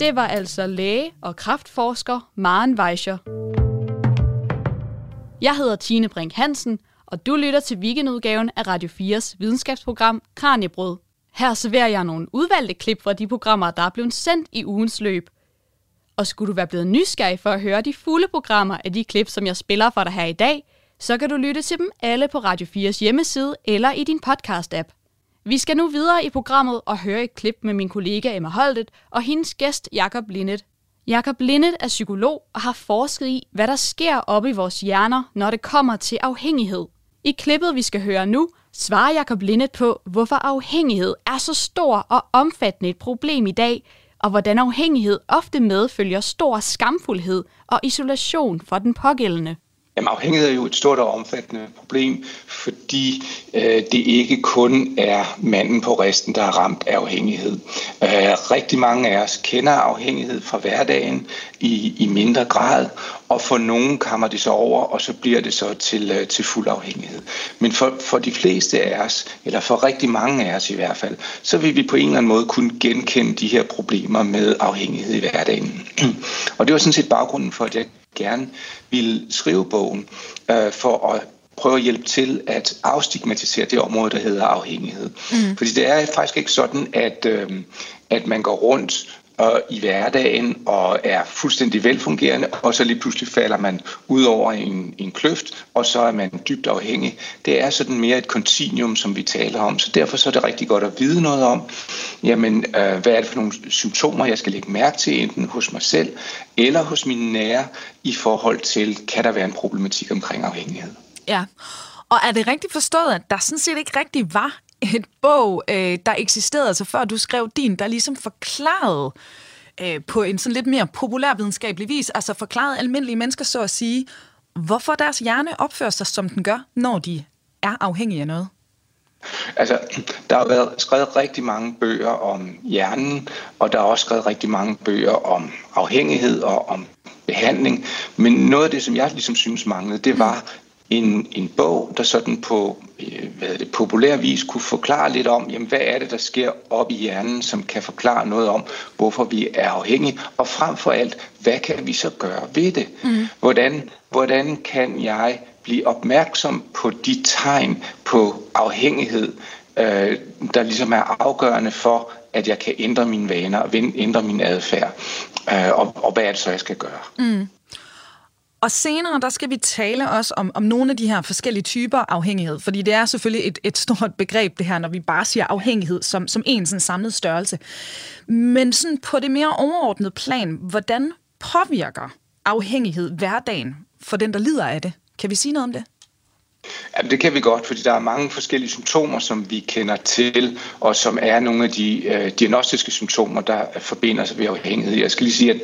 Det var altså læge og kraftforsker Maren Weischer. Jeg hedder Tine Brink Hansen, og du lytter til weekendudgaven af Radio 4's videnskabsprogram Kranjebrød. Her serverer jeg nogle udvalgte klip fra de programmer, der er blevet sendt i ugens løb. Og skulle du være blevet nysgerrig for at høre de fulde programmer af de klip, som jeg spiller for dig her i dag, så kan du lytte til dem alle på Radio 4's hjemmeside eller i din podcast-app. Vi skal nu videre i programmet og høre et klip med min kollega Emma Holdet og hendes gæst Jakob Lindet. Jakob Lindet er psykolog og har forsket i, hvad der sker oppe i vores hjerner, når det kommer til afhængighed. I klippet, vi skal høre nu, svarer Jakob Lindet på, hvorfor afhængighed er så stor og omfattende et problem i dag, og hvordan afhængighed ofte medfølger stor skamfuldhed og isolation for den pågældende. Jamen, afhængighed er jo et stort og omfattende problem, fordi øh, det ikke kun er manden på resten, der er ramt af afhængighed. Øh, rigtig mange af os kender afhængighed fra hverdagen i, i mindre grad, og for nogen kommer det så over, og så bliver det så til, øh, til fuld afhængighed. Men for, for de fleste af os, eller for rigtig mange af os i hvert fald, så vil vi på en eller anden måde kunne genkende de her problemer med afhængighed i hverdagen. <clears throat> og det var sådan set baggrunden for, at jeg gerne ville skrive bogen øh, for at prøve at hjælpe til at afstigmatisere det område, der hedder afhængighed. Mm. Fordi det er faktisk ikke sådan, at, øh, at man går rundt og i hverdagen og er fuldstændig velfungerende, og så lige pludselig falder man ud over en, en kløft, og så er man dybt afhængig. Det er sådan mere et kontinuum, som vi taler om, så derfor så er det rigtig godt at vide noget om, jamen, øh, hvad er det for nogle symptomer, jeg skal lægge mærke til, enten hos mig selv eller hos mine nære, i forhold til, kan der være en problematik omkring afhængighed. Ja, og er det rigtigt forstået, at der sådan set ikke rigtig var et bog, øh, der eksisterede, altså før du skrev din, der ligesom forklarede øh, på en sådan lidt mere populærvidenskabelig vis, altså forklarede almindelige mennesker så at sige, hvorfor deres hjerne opfører sig, som den gør, når de er afhængige af noget? Altså, der har været skrevet rigtig mange bøger om hjernen, og der er også skrevet rigtig mange bøger om afhængighed og om behandling. Men noget af det, som jeg ligesom synes manglede, det var en, en bog, der sådan på øh, hvad det, populær vis kunne forklare lidt om, jamen, hvad er det, der sker op i hjernen, som kan forklare noget om, hvorfor vi er afhængige, og frem for alt, hvad kan vi så gøre ved det? Mm. Hvordan hvordan kan jeg blive opmærksom på de tegn på afhængighed, øh, der ligesom er afgørende for, at jeg kan ændre mine vaner og ændre min adfærd. Øh, og, og hvad er det så, jeg skal gøre? Mm. Og senere, der skal vi tale også om, om nogle af de her forskellige typer afhængighed, fordi det er selvfølgelig et, et stort begreb, det her, når vi bare siger afhængighed som, som en sådan samlet størrelse. Men sådan på det mere overordnede plan, hvordan påvirker afhængighed hverdagen for den, der lider af det? Kan vi sige noget om det? Ja, det kan vi godt, fordi der er mange forskellige symptomer, som vi kender til, og som er nogle af de øh, diagnostiske symptomer, der forbinder sig ved afhængighed. Jeg skal lige sige, at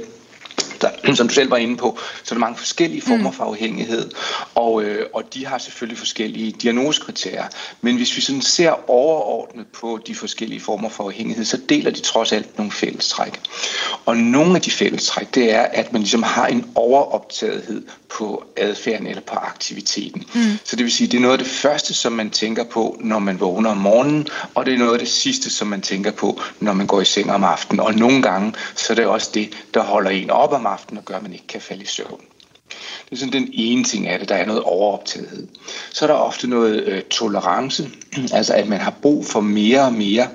der, <clears throat> som du selv var inde på, så er der mange forskellige former mm. for afhængighed, og, øh, og de har selvfølgelig forskellige diagnosekriterier. Men hvis vi sådan ser overordnet på de forskellige former for afhængighed, så deler de trods alt nogle fællestræk. Og nogle af de fællestræk, det er, at man ligesom har en overoptagethed på adfærden eller på aktiviteten. Mm. Så det vil sige, det er noget af det første, som man tænker på, når man vågner om morgenen, og det er noget af det sidste, som man tænker på, når man går i seng om aftenen. Og nogle gange, så er det også det, der holder en op om aftenen og gør, at man ikke kan falde i søvn. Det er sådan den ene ting af det, der er noget overoptagethed. Så er der ofte noget øh, tolerance, <clears throat> altså at man har brug for mere og mere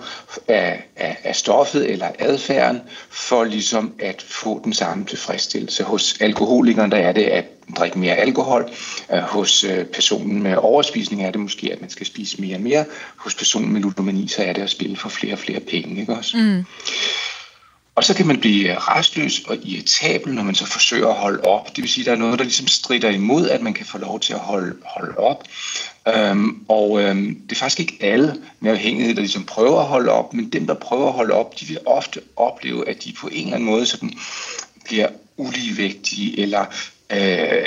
af, af, af stoffet eller adfærden, for ligesom at få den samme tilfredsstillelse. Hos alkoholikeren der er det at drikke mere alkohol. Øh, hos øh, personen med overspisning er det måske, at man skal spise mere og mere. Hos personen med ludomani, så er det at spille for flere og flere penge. Ikke også? Mm. Og så kan man blive restløs og irritabel, når man så forsøger at holde op. Det vil sige, at der er noget, der ligesom strider imod, at man kan få lov til at holde, holde op. Øhm, og øhm, det er faktisk ikke alle med afhængighed, der ligesom prøver at holde op, men dem, der prøver at holde op, de vil ofte opleve, at de på en eller anden måde sådan bliver uligevægtige, eller øh,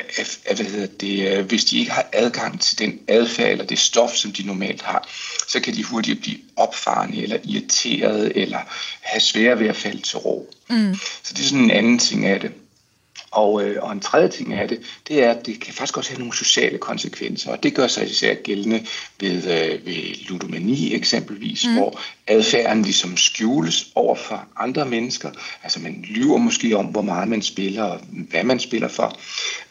hvad hedder det, øh, hvis de ikke har adgang til den adfærd eller det stof, som de normalt har, så kan de hurtigt blive opfarende eller irriteret eller have svære ved at falde til ro. Mm. Så det er sådan en anden ting af det. Og, øh, og en tredje ting af det, det er, at det kan faktisk også have nogle sociale konsekvenser, og det gør sig især gældende ved, øh, ved ludomani eksempelvis, mm. hvor adfærden ligesom skjules over for andre mennesker. Altså man lyver måske om, hvor meget man spiller, og hvad man spiller for.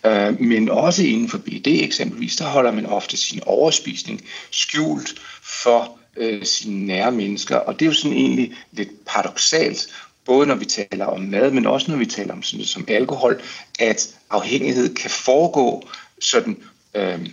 Øh, men også inden for BD eksempelvis, der holder man ofte sin overspisning skjult for øh, sine nære mennesker, og det er jo sådan egentlig lidt paradoxalt, både når vi taler om mad, men også når vi taler om sådan som alkohol, at afhængighed kan foregå sådan øh,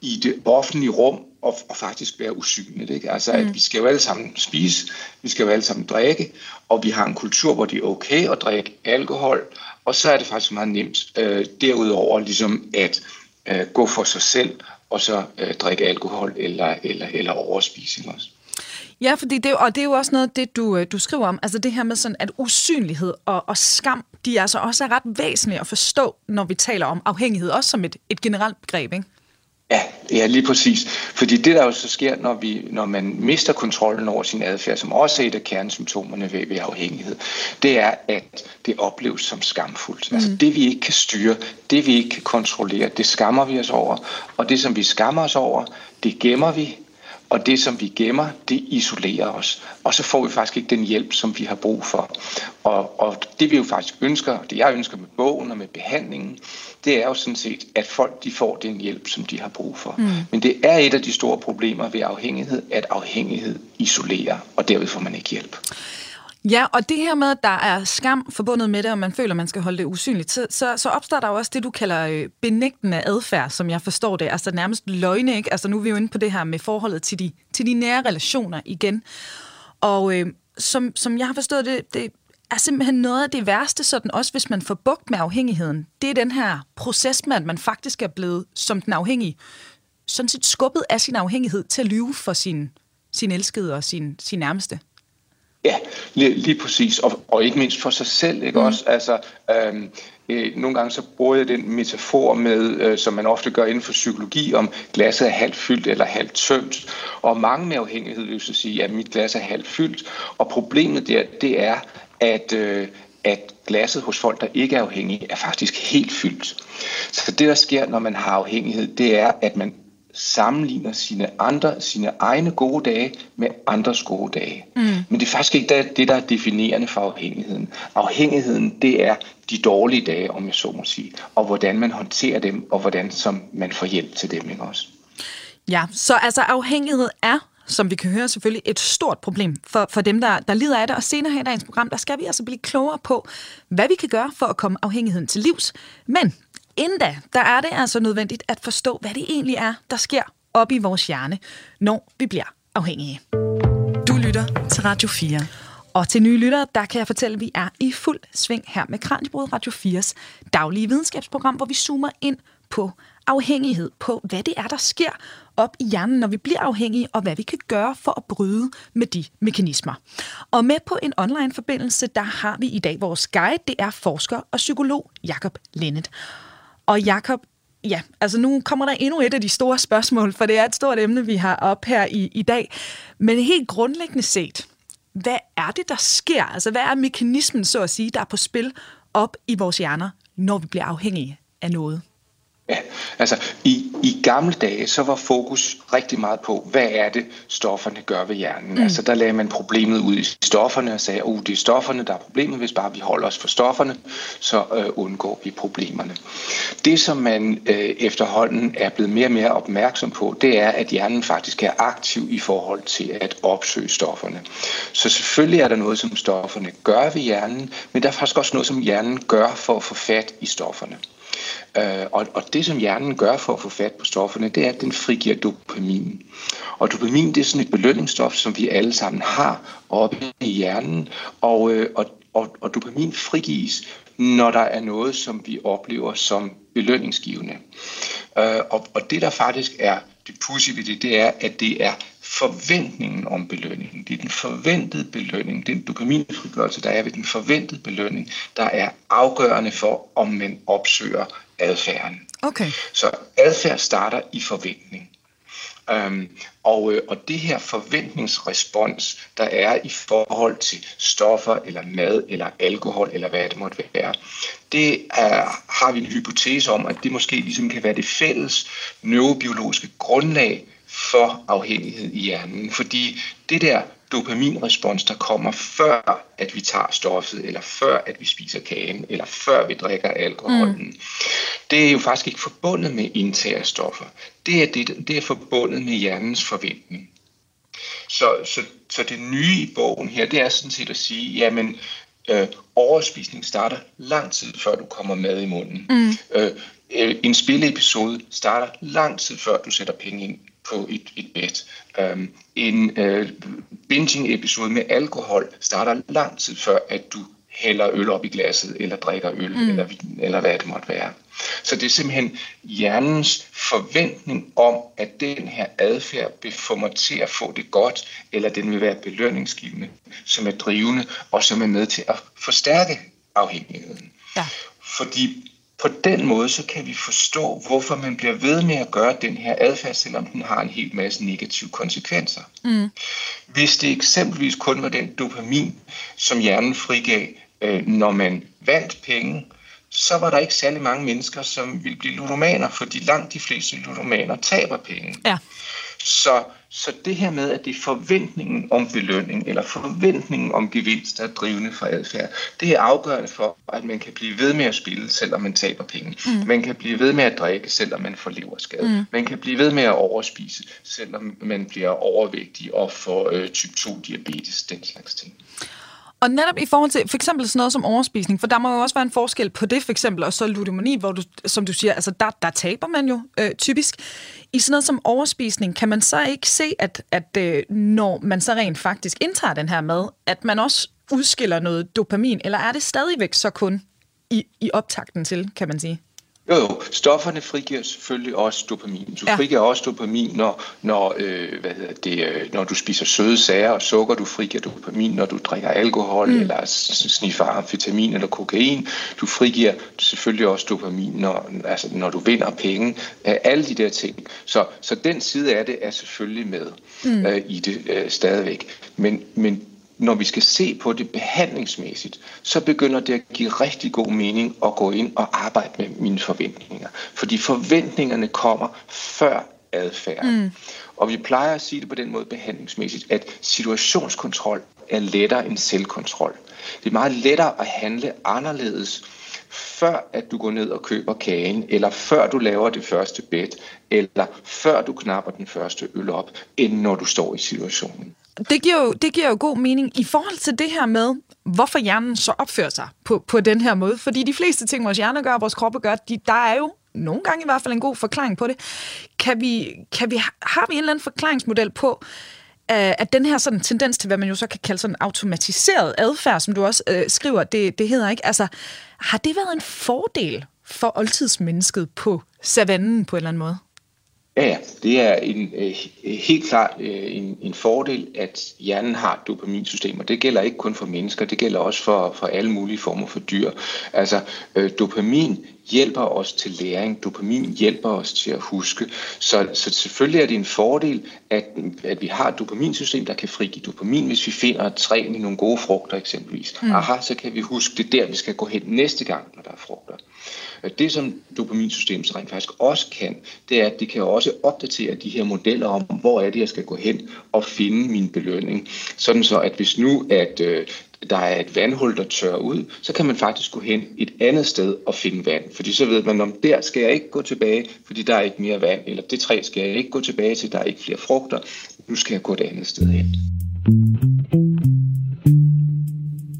i det offentlige rum og, og faktisk være usynligt. Ikke? Altså, at mm. vi skal jo alle sammen spise, vi skal jo alle sammen drikke, og vi har en kultur, hvor det er okay at drikke alkohol, og så er det faktisk meget nemt øh, derudover ligesom at øh, gå for sig selv og så øh, drikke alkohol eller, eller, eller overspise også. Ja, fordi det, og det er jo også noget det, du, øh, du skriver om. Altså det her med sådan, at usynlighed og, og skam, de er altså også er ret væsentlige at forstå, når vi taler om afhængighed, også som et, et generelt begreb, ikke? Ja, ja, lige præcis. Fordi det, der jo så sker, når, vi, når man mister kontrollen over sin adfærd, som også er et af kernesymptomerne ved, ved afhængighed, det er, at det opleves som skamfuldt. Mm. Altså det, vi ikke kan styre, det, vi ikke kan kontrollere, det skammer vi os over. Og det, som vi skammer os over, det gemmer vi, og det, som vi gemmer, det isolerer os. Og så får vi faktisk ikke den hjælp, som vi har brug for. Og, og det vi jo faktisk ønsker, det jeg ønsker med bogen og med behandlingen, det er jo sådan set, at folk de får den hjælp, som de har brug for. Mm. Men det er et af de store problemer ved afhængighed, at afhængighed isolerer, og derved får man ikke hjælp. Ja, og det her med, at der er skam forbundet med det, og man føler, man skal holde det usynligt, så, så, så opstår der jo også det, du kalder øh, benægtende adfærd, som jeg forstår det. Altså nærmest løgne, ikke? Altså nu er vi jo inde på det her med forholdet til de, til de nære relationer igen. Og øh, som, som jeg har forstået det, det er simpelthen noget af det værste, sådan også hvis man får bugt med afhængigheden. Det er den her proces med, at man faktisk er blevet som den afhængige, sådan set skubbet af sin afhængighed til at lyve for sin, sin elskede og sin, sin nærmeste. Ja, lige, lige præcis, og, og ikke mindst for sig selv, ikke mm. også? Altså, øhm, øh, nogle gange så bruger jeg den metafor med, øh, som man ofte gør inden for psykologi, om glasset er halvt fyldt eller halvt tømt. Og mange med afhængighed vil så sige, at mit glas er halvt fyldt, og problemet der, det er, at, øh, at glasset hos folk, der ikke er afhængige, er faktisk helt fyldt. Så det, der sker, når man har afhængighed, det er, at man sammenligner sine, andre, sine egne gode dage med andres gode dage. Mm. Men det er faktisk ikke det, der er definerende for afhængigheden. Afhængigheden, det er de dårlige dage, om jeg så må sige, og hvordan man håndterer dem, og hvordan som man får hjælp til dem ikke også. Ja, så altså afhængighed er som vi kan høre, selvfølgelig et stort problem for, for dem, der, der lider af det. Og senere her i dagens program, der skal vi altså blive klogere på, hvad vi kan gøre for at komme afhængigheden til livs. Men inden da, der er det altså nødvendigt at forstå, hvad det egentlig er, der sker op i vores hjerne, når vi bliver afhængige. Du lytter til Radio 4. Og til nye lyttere, der kan jeg fortælle, at vi er i fuld sving her med Kranjebrud Radio 4's daglige videnskabsprogram, hvor vi zoomer ind på afhængighed, på hvad det er, der sker op i hjernen, når vi bliver afhængige, og hvad vi kan gøre for at bryde med de mekanismer. Og med på en online-forbindelse, der har vi i dag vores guide, det er forsker og psykolog Jakob Lennet. Og Jakob, ja, altså nu kommer der endnu et af de store spørgsmål, for det er et stort emne, vi har op her i, i dag. Men helt grundlæggende set, hvad er det, der sker? Altså, hvad er mekanismen, så at sige, der er på spil op i vores hjerner, når vi bliver afhængige af noget? Ja, altså i, i gamle dage, så var fokus rigtig meget på, hvad er det, stofferne gør ved hjernen. Mm. Altså der lagde man problemet ud i stofferne og sagde, at uh, det er stofferne, der er problemet. Hvis bare vi holder os for stofferne, så øh, undgår vi problemerne. Det, som man øh, efterhånden er blevet mere og mere opmærksom på, det er, at hjernen faktisk er aktiv i forhold til at opsøge stofferne. Så selvfølgelig er der noget, som stofferne gør ved hjernen, men der er faktisk også noget, som hjernen gør for at få fat i stofferne. Øh, og, og det, som hjernen gør for at få fat på stofferne, det er, at den frigiver dopamin. Og dopamin, det er sådan et belønningsstof, som vi alle sammen har oppe i hjernen. Og, øh, og, og, og dopamin frigives, når der er noget, som vi oplever som belønningsgivende. Øh, og, og det, der faktisk er det pudsige ved det, det er, at det er forventningen om belønningen. Det er den forventede belønning, den dopaminfrigørelse, der er ved den forventede belønning, der er afgørende for, om man opsøger adfærden. Okay. Så adfærd starter i forventning. Um, og, øh, og det her forventningsrespons, der er i forhold til stoffer, eller mad, eller alkohol, eller hvad det måtte være, det er, har vi en hypotese om, at det måske ligesom kan være det fælles neurobiologiske grundlag for afhængighed i hjernen. Fordi det der dopaminrespons, der kommer før, at vi tager stoffet, eller før, at vi spiser kagen, eller før vi drikker alkoholen, mm. det er jo faktisk ikke forbundet med indtag af stoffer. Det er, det, det er forbundet med hjernens forventning. Så, så, så det nye i bogen her, det er sådan set at sige, jamen, øh, overspisning starter lang tid før du kommer med i munden. Mm. Øh, en spilleepisode starter lang tid før du sætter penge ind på et, et bed. Um, en uh, binging-episode med alkohol starter lang tid før, at du hælder øl op i glasset, eller drikker øl, mm. eller, eller hvad det måtte være. Så det er simpelthen hjernens forventning om, at den her adfærd vil få mig til at få det godt, eller den vil være belønningsgivende, som er drivende, og som er med til at forstærke afhængigheden. Ja. Fordi på den måde, så kan vi forstå, hvorfor man bliver ved med at gøre den her adfærd, selvom den har en hel masse negative konsekvenser. Mm. Hvis det eksempelvis kun var den dopamin, som hjernen frigav, øh, når man vandt penge, så var der ikke særlig mange mennesker, som ville blive ludomaner, fordi langt de fleste ludomaner taber penge. Ja. Så, så det her med, at det er forventningen om belønning, eller forventningen om gevinst, der er drivende for adfærd, det er afgørende for, at man kan blive ved med at spille, selvom man taber penge. Mm. Man kan blive ved med at drikke, selvom man får leverskade. Mm. Man kan blive ved med at overspise, selvom man bliver overvægtig og får øh, type 2 diabetes, den slags ting. Og netop i forhold til for eksempel sådan noget som overspisning, for der må jo også være en forskel på det for eksempel, og så ludomani, hvor du, som du siger, altså der, der taber man jo øh, typisk. I sådan noget som overspisning, kan man så ikke se, at, at øh, når man så rent faktisk indtager den her mad, at man også udskiller noget dopamin, eller er det stadigvæk så kun i, i optakten til, kan man sige? Jo, jo. Stofferne frigiver selvfølgelig også dopamin. Du ja. frigiver også dopamin, når, når, øh, hvad hedder det, øh, når du spiser søde sager og sukker. Du frigiver dopamin, når du drikker alkohol mm. eller sniffer amfetamin eller kokain. Du frigiver selvfølgelig også dopamin, når, altså, når du vinder penge. Alle de der ting. Så, så den side af det er selvfølgelig med mm. øh, i det øh, stadigvæk. Men, men når vi skal se på det behandlingsmæssigt, så begynder det at give rigtig god mening at gå ind og arbejde med mine forventninger. Fordi forventningerne kommer før adfærd. Mm. Og vi plejer at sige det på den måde behandlingsmæssigt, at situationskontrol er lettere end selvkontrol. Det er meget lettere at handle anderledes, før at du går ned og køber kagen, eller før du laver det første bed, eller før du knapper den første øl op, end når du står i situationen. Det giver, jo, det giver jo god mening i forhold til det her med, hvorfor hjernen så opfører sig på, på den her måde. Fordi de fleste ting, vores hjerne gør, vores kroppe gør, de, der er jo nogle gange i hvert fald en god forklaring på det. Kan vi, kan vi, har vi en eller anden forklaringsmodel på, øh, at den her sådan tendens til, hvad man jo så kan kalde sådan automatiseret adfærd, som du også øh, skriver, det, det hedder ikke, altså har det været en fordel for oldtidsmennesket på savannen på en eller anden måde? Ja, ja. Det er en, øh, helt klart øh, en, en fordel, at hjernen har dopaminsystemer. Det gælder ikke kun for mennesker, det gælder også for, for alle mulige former for dyr. Altså, øh, dopamin hjælper os til læring. Dopamin hjælper os til at huske. Så, så selvfølgelig er det en fordel, at, at vi har et dopaminsystem, der kan frigive dopamin, hvis vi finder et træ i nogle gode frugter eksempelvis. Mm. Aha, så kan vi huske, det der, vi skal gå hen næste gang, når der er frugter. Det, som dopaminsystemet rent faktisk også kan, det er, at det kan også opdatere de her modeller om, hvor er det, jeg skal gå hen og finde min belønning. Sådan så, at hvis nu at øh, der er et vandhul, der tørrer ud, så kan man faktisk gå hen et andet sted og finde vand. Fordi så ved man, om der skal jeg ikke gå tilbage, fordi der er ikke mere vand, eller det træ skal jeg ikke gå tilbage til, der er ikke flere frugter. Nu skal jeg gå et andet sted hen.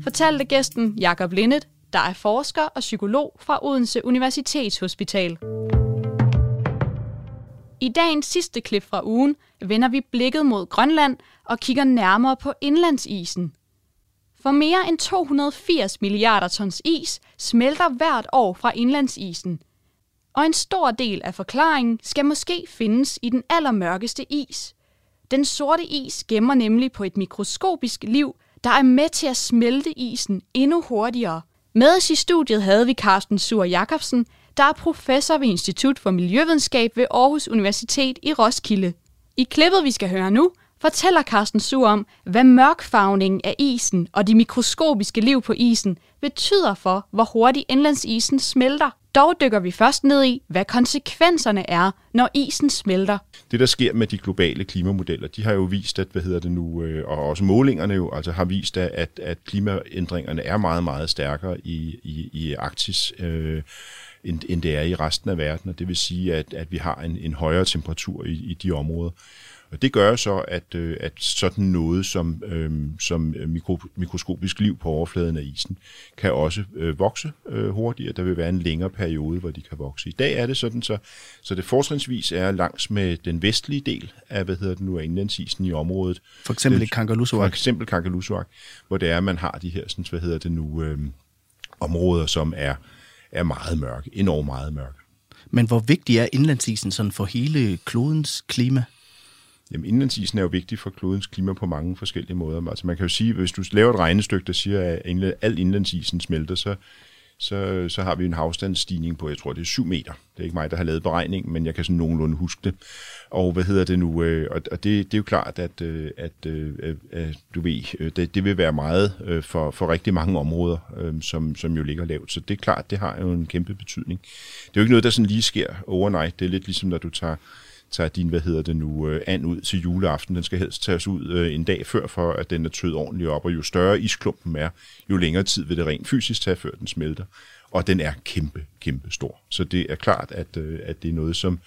Fortalte gæsten Jakob Lindet, der er forsker og psykolog fra Odense Universitetshospital. I dagens sidste klip fra ugen vender vi blikket mod Grønland og kigger nærmere på indlandsisen. For mere end 280 milliarder tons is smelter hvert år fra indlandsisen. Og en stor del af forklaringen skal måske findes i den allermørkeste is. Den sorte is gemmer nemlig på et mikroskopisk liv, der er med til at smelte isen endnu hurtigere. Med os i studiet havde vi Carsten Sur Jacobsen, der er professor ved Institut for Miljøvidenskab ved Aarhus Universitet i Roskilde. I klippet, vi skal høre nu, fortæller Carsten Su om, hvad mørkfarvningen af isen og de mikroskopiske liv på isen betyder for, hvor hurtigt indlandsisen smelter. Dog dykker vi først ned i, hvad konsekvenserne er, når isen smelter. Det, der sker med de globale klimamodeller, de har jo vist, at, hvad hedder det nu, øh, og også målingerne jo, altså har vist, at, at klimaændringerne er meget, meget stærkere i, i, i Arktis, øh, end, end det er i resten af verden, og det vil sige, at, at vi har en, en højere temperatur i, i de områder. Og det gør så, at, øh, at sådan noget som, øh, som mikro, mikroskopisk liv på overfladen af isen kan også øh, vokse øh, hurtigere. Der vil være en længere periode, hvor de kan vokse. I dag er det sådan, så, så det fortrinsvis er langs med den vestlige del af, hvad hedder det nu, af indlandsisen i området. For eksempel i Kangerlussuaq. For eksempel Kangerlussuaq, hvor det er, at man har de her, sådan, hvad hedder det nu, øh, områder, som er, er meget mørke, enormt meget mørke. Men hvor vigtig er indlandsisen sådan for hele klodens klima? Jamen, indlandsisen er jo vigtig for klodens klima på mange forskellige måder. Altså man kan jo sige, at hvis du laver et regnestykke, der siger, at al indlandsisen smelter, så, så, så har vi en havstandsstigning på, jeg tror, det er 7 meter. Det er ikke mig, der har lavet beregningen, men jeg kan sådan nogenlunde huske det. Og hvad hedder det nu? Øh, og, og det, det er jo klart, at, øh, at, øh, at, at du ved, det, det vil være meget for, for rigtig mange områder, som, som jo ligger lavt. Så det er klart, det har jo en kæmpe betydning. Det er jo ikke noget, der sådan lige sker overnight. Det er lidt ligesom, når du tager tager din, hvad hedder det nu, øh, and ud til juleaften. Den skal helst tages ud øh, en dag før, for at den er tøet ordentligt op, og jo større isklumpen er, jo længere tid vil det rent fysisk tage, før den smelter. Og den er kæmpe, kæmpe stor. Så det er klart, at, øh, at det er noget, som,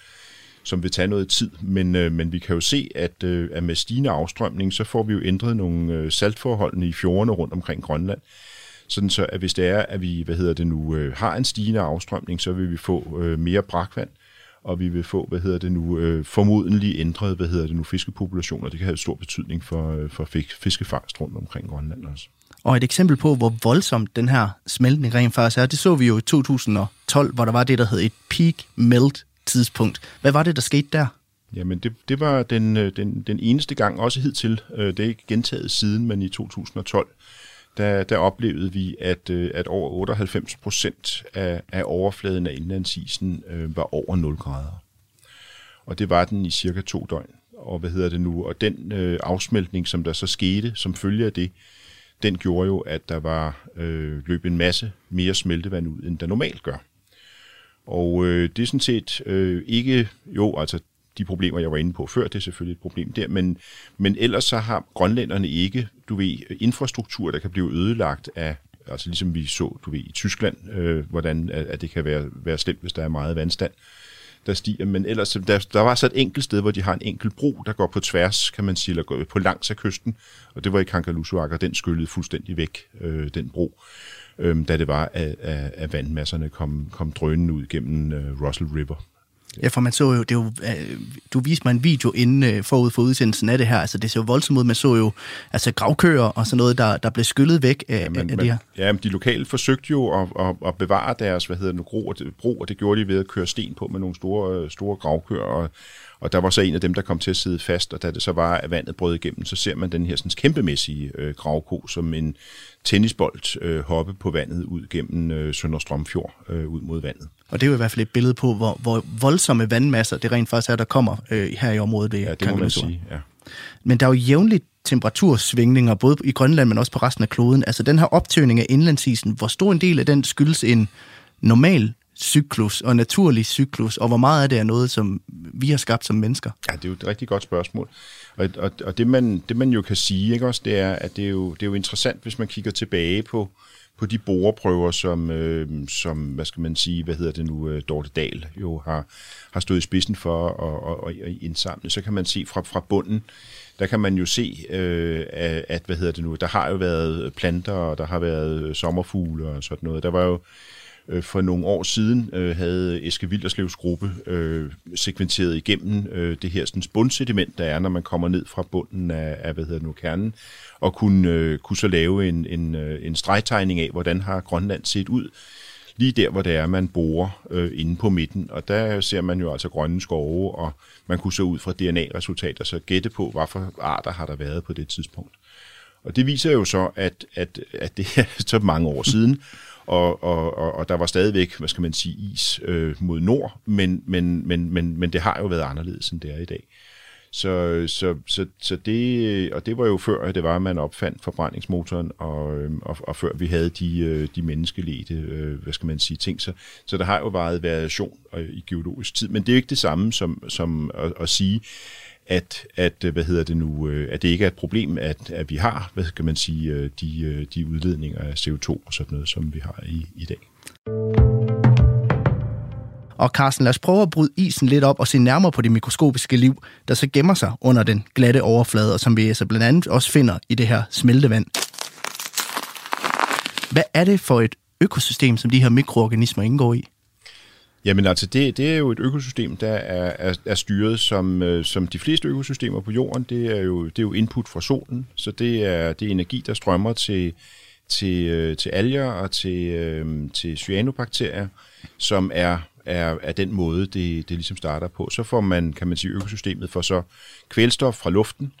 som vil tage noget tid, men, men vi kan jo se, at, at med stigende afstrømning, så får vi jo ændret nogle saltforholdene i fjordene rundt omkring Grønland. Sådan så, at hvis det er, at vi, hvad hedder det nu, har en stigende afstrømning, så vil vi få mere brakvand, og vi vil få, hvad hedder det nu, øh, formodentlig ændret, hvad hedder det nu, fiskepopulationer. Det kan have stor betydning for, øh, for fiskefangst rundt omkring Grønland også. Og et eksempel på, hvor voldsomt den her smeltning rent faktisk er, det så vi jo i 2012, hvor der var det, der hed et peak melt tidspunkt. Hvad var det, der skete der? Jamen, det, det var den, øh, den, den eneste gang, også hidtil, øh, det er ikke gentaget siden, men i 2012, der, der oplevede vi, at, øh, at over 98 procent af, af overfladen af indlandsisen øh, var over 0 grader. Og det var den i cirka to døgn. Og hvad hedder det nu? Og den øh, afsmeltning, som der så skete som følge af det, den gjorde jo, at der var øh, løb en masse mere smeltevand ud, end der normalt gør. Og øh, det er sådan set øh, ikke, jo, altså de problemer, jeg var inde på før, det er selvfølgelig et problem der, men, men ellers så har grønlænderne ikke, du ved, infrastruktur, der kan blive ødelagt af altså ligesom vi så, du ved, i Tyskland, øh, hvordan at det kan være, være slemt, hvis der er meget vandstand, der stiger. Men ellers, der, der var så et enkelt sted, hvor de har en enkelt bro, der går på tværs, kan man sige, eller går på langs af kysten, og det var i Kankalusuak, og den skyllede fuldstændig væk, øh, den bro, øh, da det var, at, at, at vandmasserne kom, kom drønende ud gennem øh, Russell River. Ja, for man så jo, det jo øh, du viste mig en video inden øh, forud for udsendelsen af det her, altså det ser jo voldsomt ud, man så jo altså gravkøer og sådan noget, der, der blev skyllet væk af, ja, men, af det her. Ja, men de lokale forsøgte jo at, at, at bevare deres, hvad hedder det, bro, og det, bro, og det gjorde de ved at køre sten på med nogle store, store gravkøer, og, og der var så en af dem, der kom til at sidde fast, og da det så var, at vandet brød igennem, så ser man den her sådan kæmpemæssige øh, gravko som en tennisbold øh, hoppe på vandet ud gennem øh, Sønderstrømfjord øh, ud mod vandet. Og det er jo i hvert fald et billede på, hvor, hvor voldsomme vandmasser det rent faktisk er, der kommer øh, her i området ved Ja, det må man sige, ja. Men der er jo jævnligt temperatursvingninger, både i Grønland, men også på resten af kloden. Altså den her optøning af indlandsisen, hvor stor en del af den skyldes en normal cyklus og naturlig cyklus, og hvor meget af det er noget, som vi har skabt som mennesker? Ja, det er jo et rigtig godt spørgsmål. Og, og, og det, man, det man jo kan sige, ikke også, det er, at det er, jo, det er jo interessant, hvis man kigger tilbage på, på de boreprøver, som, øh, som, hvad skal man sige, hvad hedder det nu, øh, Dorte Dahl jo har, har stået i spidsen for at, at, at indsamle, så kan man se fra, fra bunden, der kan man jo se, øh, at, hvad hedder det nu, der har jo været planter, og der har været sommerfugle og sådan noget. Der var jo øh, for nogle år siden øh, havde Eske Vilderslevs gruppe øh, sekventeret igennem øh, det her sådan, bundsediment, der er, når man kommer ned fra bunden af, af hvad hedder nu, kernen, og kunne, øh, kunne så lave en, en, øh, en stregtegning af, hvordan har Grønland set ud lige der, hvor det er, man borer øh, inde på midten. Og der ser man jo altså grønne skove, og man kunne så ud fra DNA-resultater så gætte på, hvad for arter har der været på det tidspunkt. Og det viser jo så, at, at, at det er <laughs> så mange år siden, og, og, og, og der var stadigvæk, hvad skal man sige, is øh, mod nord, men, men, men, men, men det har jo været anderledes, end det er i dag. Så, så, så, så det, og det var jo før, at det var, at man opfandt forbrændingsmotoren, og, øhm, og, og før vi havde de, øh, de menneskelige, øh, hvad skal man sige, ting. Så, så der har jo været variation øh, i geologisk tid, men det er jo ikke det samme som, som at, at sige, at, at, øh, hvad hedder det nu, øh, at det ikke er et problem, at, at vi har, hvad skal man sige, øh, de, de udledninger af CO2 og sådan noget, som vi har i, i dag. Og Carsten, lad os prøve at bryde isen lidt op og se nærmere på det mikroskopiske liv, der så gemmer sig under den glatte overflade, og som vi så altså blandt andet også finder i det her smeltevand. Hvad er det for et økosystem, som de her mikroorganismer indgår i? Jamen altså, det, det er jo et økosystem, der er, er, er styret som, øh, som de fleste økosystemer på jorden. Det er jo, det er jo input fra solen, så det er, det er energi, der strømmer til, til, øh, til alger og til, øh, til cyanobakterier, som er er, er den måde, det, det ligesom starter på. Så får man, kan man sige, økosystemet for så kvælstof fra luften,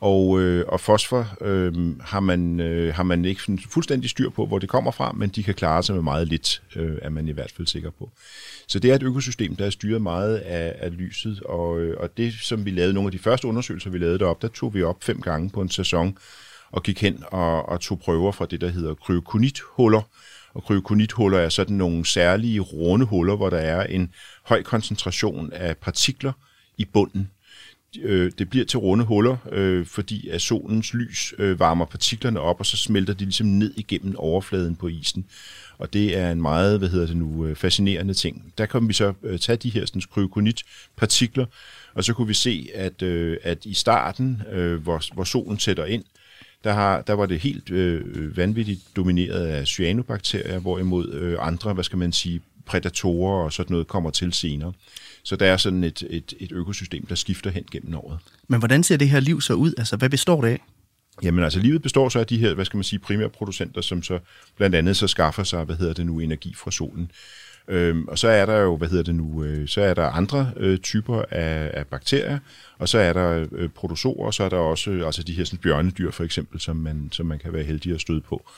og, øh, og fosfor øh, har, man, øh, har man ikke fuldstændig styr på, hvor det kommer fra, men de kan klare sig med meget lidt, øh, er man i hvert fald sikker på. Så det er et økosystem, der er styret meget af, af lyset, og, øh, og det, som vi lavede, nogle af de første undersøgelser, vi lavede derop, der tog vi op fem gange på en sæson, og gik hen og, og tog prøver fra det, der hedder kryokonithuller, og kryokonithuller er sådan nogle særlige runde huller, hvor der er en høj koncentration af partikler i bunden. Øh, det bliver til runde huller, øh, fordi at solens lys øh, varmer partiklerne op, og så smelter de ligesom ned igennem overfladen på isen. Og det er en meget, hvad hedder det nu, øh, fascinerende ting. Der kan vi så øh, tage de her sådan, kryokonitpartikler, og så kunne vi se, at, øh, at i starten, hvor, hvor solen sætter ind, der, har, der var det helt øh, vanvittigt domineret af cyanobakterier, hvorimod øh, andre, hvad skal man sige, prædatorer og sådan noget kommer til senere. Så der er sådan et, et, et økosystem, der skifter hen gennem året. Men hvordan ser det her liv så ud? Altså, hvad består det af? Jamen altså, livet består så af de her, hvad skal man sige, primære producenter, som så blandt andet så skaffer sig, hvad hedder det nu, energi fra solen. Øhm, og så er der jo, hvad hedder det nu, øh, så er der andre øh, typer af, af bakterier, og så er der øh, protozoer, og så er der også øh, altså de her sådan, bjørnedyr for eksempel, som man, som man kan være heldig at støde på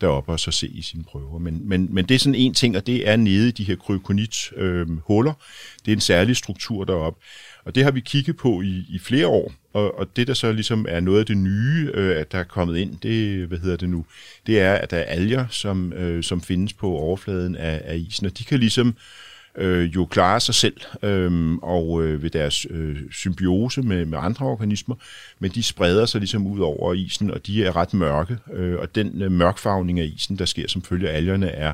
deroppe og så se i sine prøver. Men, men, men det er sådan en ting, og det er nede i de her kryokonit-huller. Øh, det er en særlig struktur deroppe. Og det har vi kigget på i, i flere år, og, og det der så ligesom er noget af det nye, øh, at der er kommet ind, det, hvad hedder det nu, det er, at der er alger, som, øh, som findes på overfladen af, af isen, og de kan ligesom øh, Øh, jo klarer sig selv øh, og øh, ved deres øh, symbiose med, med andre organismer, men de spreder sig ligesom ud over isen, og de er ret mørke, øh, og den øh, mørkfarvning af isen, der sker som følge af algerne, er,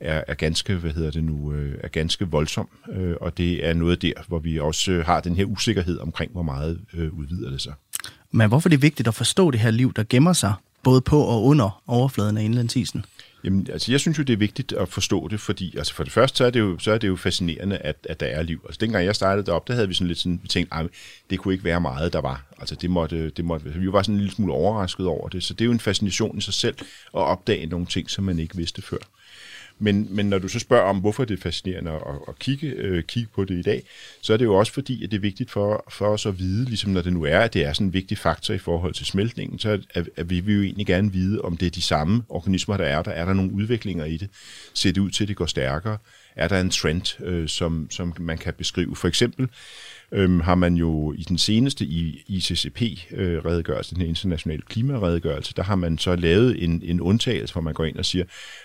er, er ganske, hvad hedder det nu, øh, er ganske voldsom, øh, og det er noget der, hvor vi også øh, har den her usikkerhed omkring, hvor meget øh, udvider det sig. Men hvorfor er det vigtigt at forstå det her liv, der gemmer sig både på og under overfladen af indlandsisen? Jamen, altså, jeg synes jo, det er vigtigt at forstå det, fordi altså, for det første, så er det jo, så er det jo fascinerende, at, at der er liv. Altså, dengang jeg startede derop, der havde vi sådan lidt sådan, vi tænkte, at det kunne ikke være meget, der var. Altså, det måtte, det måtte, vi var sådan en lille smule overrasket over det, så det er jo en fascination i sig selv at opdage nogle ting, som man ikke vidste før. Men, men når du så spørger om, hvorfor det er fascinerende at, at kigge, øh, kigge på det i dag, så er det jo også fordi, at det er vigtigt for, for os at vide, ligesom når det nu er, at det er sådan en vigtig faktor i forhold til smeltningen, så at, at vi vil jo egentlig gerne vide, om det er de samme organismer, der er der. Er der nogle udviklinger i det? Ser det ud til, at det går stærkere? Er der en trend, øh, som, som man kan beskrive? For eksempel øhm, har man jo i den seneste ICCP-redegørelse, øh, den her internationale klimaredegørelse, der har man så lavet en, en undtagelse, hvor man går ind og siger,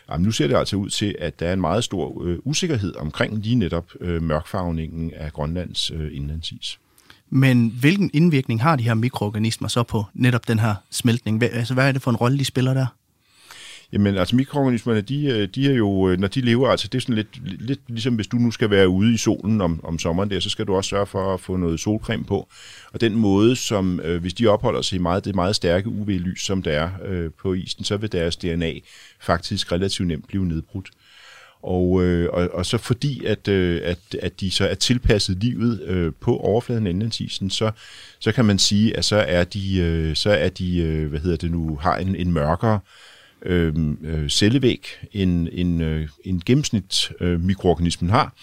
at nu ser det altså ud til, at der er en meget stor øh, usikkerhed omkring lige netop øh, mørkfarvningen af Grønlands øh, indlandsis. Men hvilken indvirkning har de her mikroorganismer så på netop den her smeltning? Hvad, altså, hvad er det for en rolle, de spiller der? Jamen, altså mikroorganismerne, de, øh, de er jo, øh, når de lever, altså det er sådan lidt, lidt ligesom hvis du nu skal være ude i solen om, om sommeren der, så skal du også sørge for at få noget solcreme på. Og den måde, som øh, hvis de opholder sig i meget, det meget stærke UV-lys, som der er øh, på isen, så vil deres DNA faktisk relativt nemt blive nedbrudt. Og, øh, og, og så fordi, at, øh, at, at de så er tilpasset livet øh, på overfladen af indlandsisen, så, så kan man sige, at så er de, øh, så er de øh, hvad hedder det nu, har en, en mørkere øh, cellevæg, end en, øh, en gennemsnit øh, mikroorganismen har.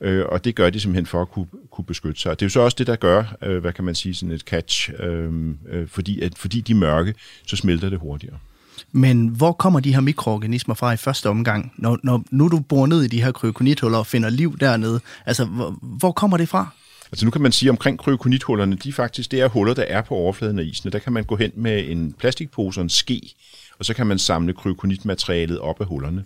Øh, og det gør de simpelthen for at kunne, kunne beskytte sig. Det er jo så også det, der gør, øh, hvad kan man sige, sådan et catch, øh, øh, fordi, at, fordi de er mørke, så smelter det hurtigere. Men hvor kommer de her mikroorganismer fra i første omgang? Når, når nu du bor ned i de her kryokonithuller og finder liv dernede, altså hvor, hvor kommer det fra? Altså nu kan man sige omkring kryokonithullerne, de faktisk, det er huller, der er på overfladen af isen, og der kan man gå hen med en plastikpose og en ske, og så kan man samle kryokonitmaterialet op af hullerne,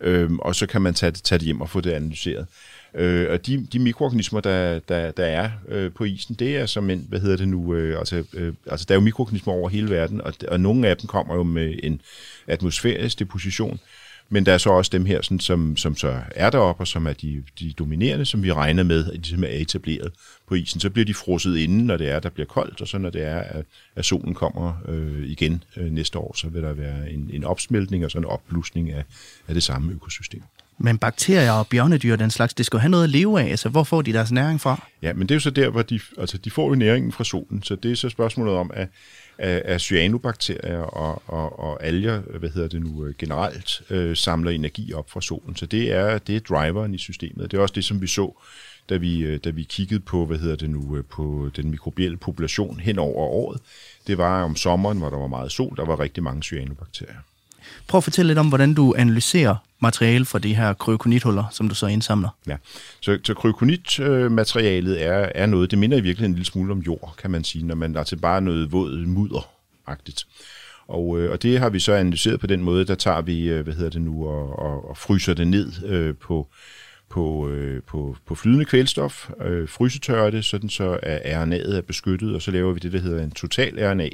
øh, og så kan man tage tage det hjem og få det analyseret. Øh, og de, de mikroorganismer, der, der, der er øh, på isen, det er som en, hvad hedder det nu, øh, altså, øh, altså der er jo mikroorganismer over hele verden, og, og nogle af dem kommer jo med en atmosfærisk deposition, men der er så også dem her, sådan, som, som så er deroppe, og som er de, de dominerende, som vi regner med, at de er etableret på isen. Så bliver de frosset inden, når det er, der bliver koldt, og så når det er, at, at solen kommer øh, igen øh, næste år, så vil der være en, en opsmeltning og så en opblusning af, af det samme økosystem. Men bakterier og bjørnedyr den slags, det skal have noget at leve af. Altså, hvor får de deres næring fra? Ja, men det er jo så der, hvor de, altså, de får jo næringen fra solen. Så det er så spørgsmålet om, at af, af cyanobakterier og, og, og alger, hvad hedder det nu, øh, generelt øh, samler energi op fra solen. Så det er, det er driveren i systemet. Det er også det, som vi så, da vi, øh, da vi kiggede på, hvad hedder det nu, øh, på den mikrobielle population hen over året. Det var om sommeren, hvor der var meget sol, der var rigtig mange cyanobakterier. Prøv at fortælle lidt om, hvordan du analyserer materiale fra de her kryokonithuller, som du så indsamler. Ja, så, så kryokonitmaterialet er, er noget, det minder i virkeligheden en lille smule om jord, kan man sige, når man altså bare noget våd mudder-agtigt. Og, øh, og det har vi så analyseret på den måde, der tager vi, øh, hvad hedder det nu, og, og, og fryser det ned øh, på, på, øh, på, på flydende kvælstof, øh, frysetørrer det, sådan så at RNA'et er beskyttet, og så laver vi det, der hedder en total RNA,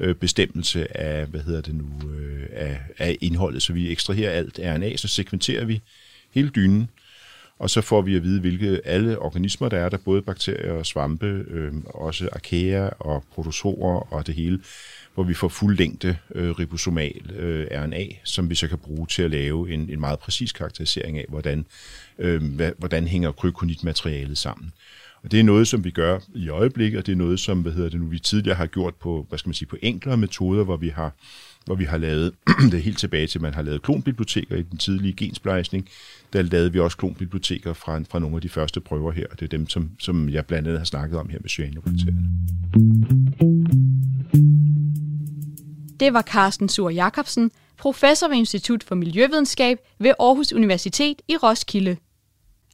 øh, bestemmelse af, hvad hedder det nu, øh, af, af indholdet. Så vi ekstraherer alt RNA, så sekventerer vi hele dynen, og så får vi at vide, hvilke alle organismer der er, der både bakterier og svampe, øh, også arkæer og protozoer og det hele, hvor vi får fuldlængde øh, ribosomal øh, RNA, som vi så kan bruge til at lave en, en meget præcis karakterisering af, hvordan, øh, hvad, hvordan hænger krykonitmaterialet sammen. Og det er noget, som vi gør i øjeblikket, og det er noget, som hvad hedder det nu, vi tidligere har gjort på, hvad skal man sige, på enklere metoder, hvor vi har hvor vi har lavet <clears throat> det helt tilbage til, at man har lavet klonbiblioteker i den tidlige gensplejsning. Der lavede vi også klonbiblioteker fra, fra nogle af de første prøver her, og det er dem, som, som jeg blandt andet har snakket om her med cyanobakterierne. Det var Carsten Sur Jacobsen, professor ved Institut for Miljøvidenskab ved Aarhus Universitet i Roskilde.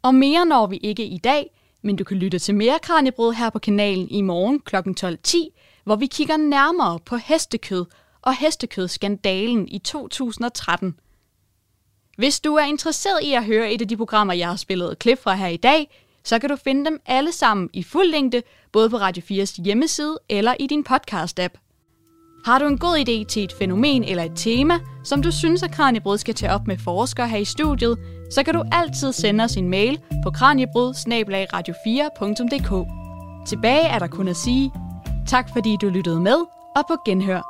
Og mere når vi ikke i dag, men du kan lytte til mere Kranjebrød her på kanalen i morgen kl. 12.10, hvor vi kigger nærmere på hestekød og hestekødskandalen i 2013. Hvis du er interesseret i at høre et af de programmer, jeg har spillet klip fra her i dag, så kan du finde dem alle sammen i fuld længde, både på Radio 4's hjemmeside eller i din podcast-app. Har du en god idé til et fænomen eller et tema, som du synes, at Kranjebrud skal tage op med forskere her i studiet, så kan du altid sende os en mail på kranjebrud radio 4dk Tilbage er der kun at sige, tak fordi du lyttede med, og på genhør.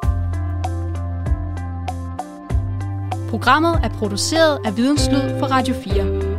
Programmet er produceret af Videnslyd for Radio 4.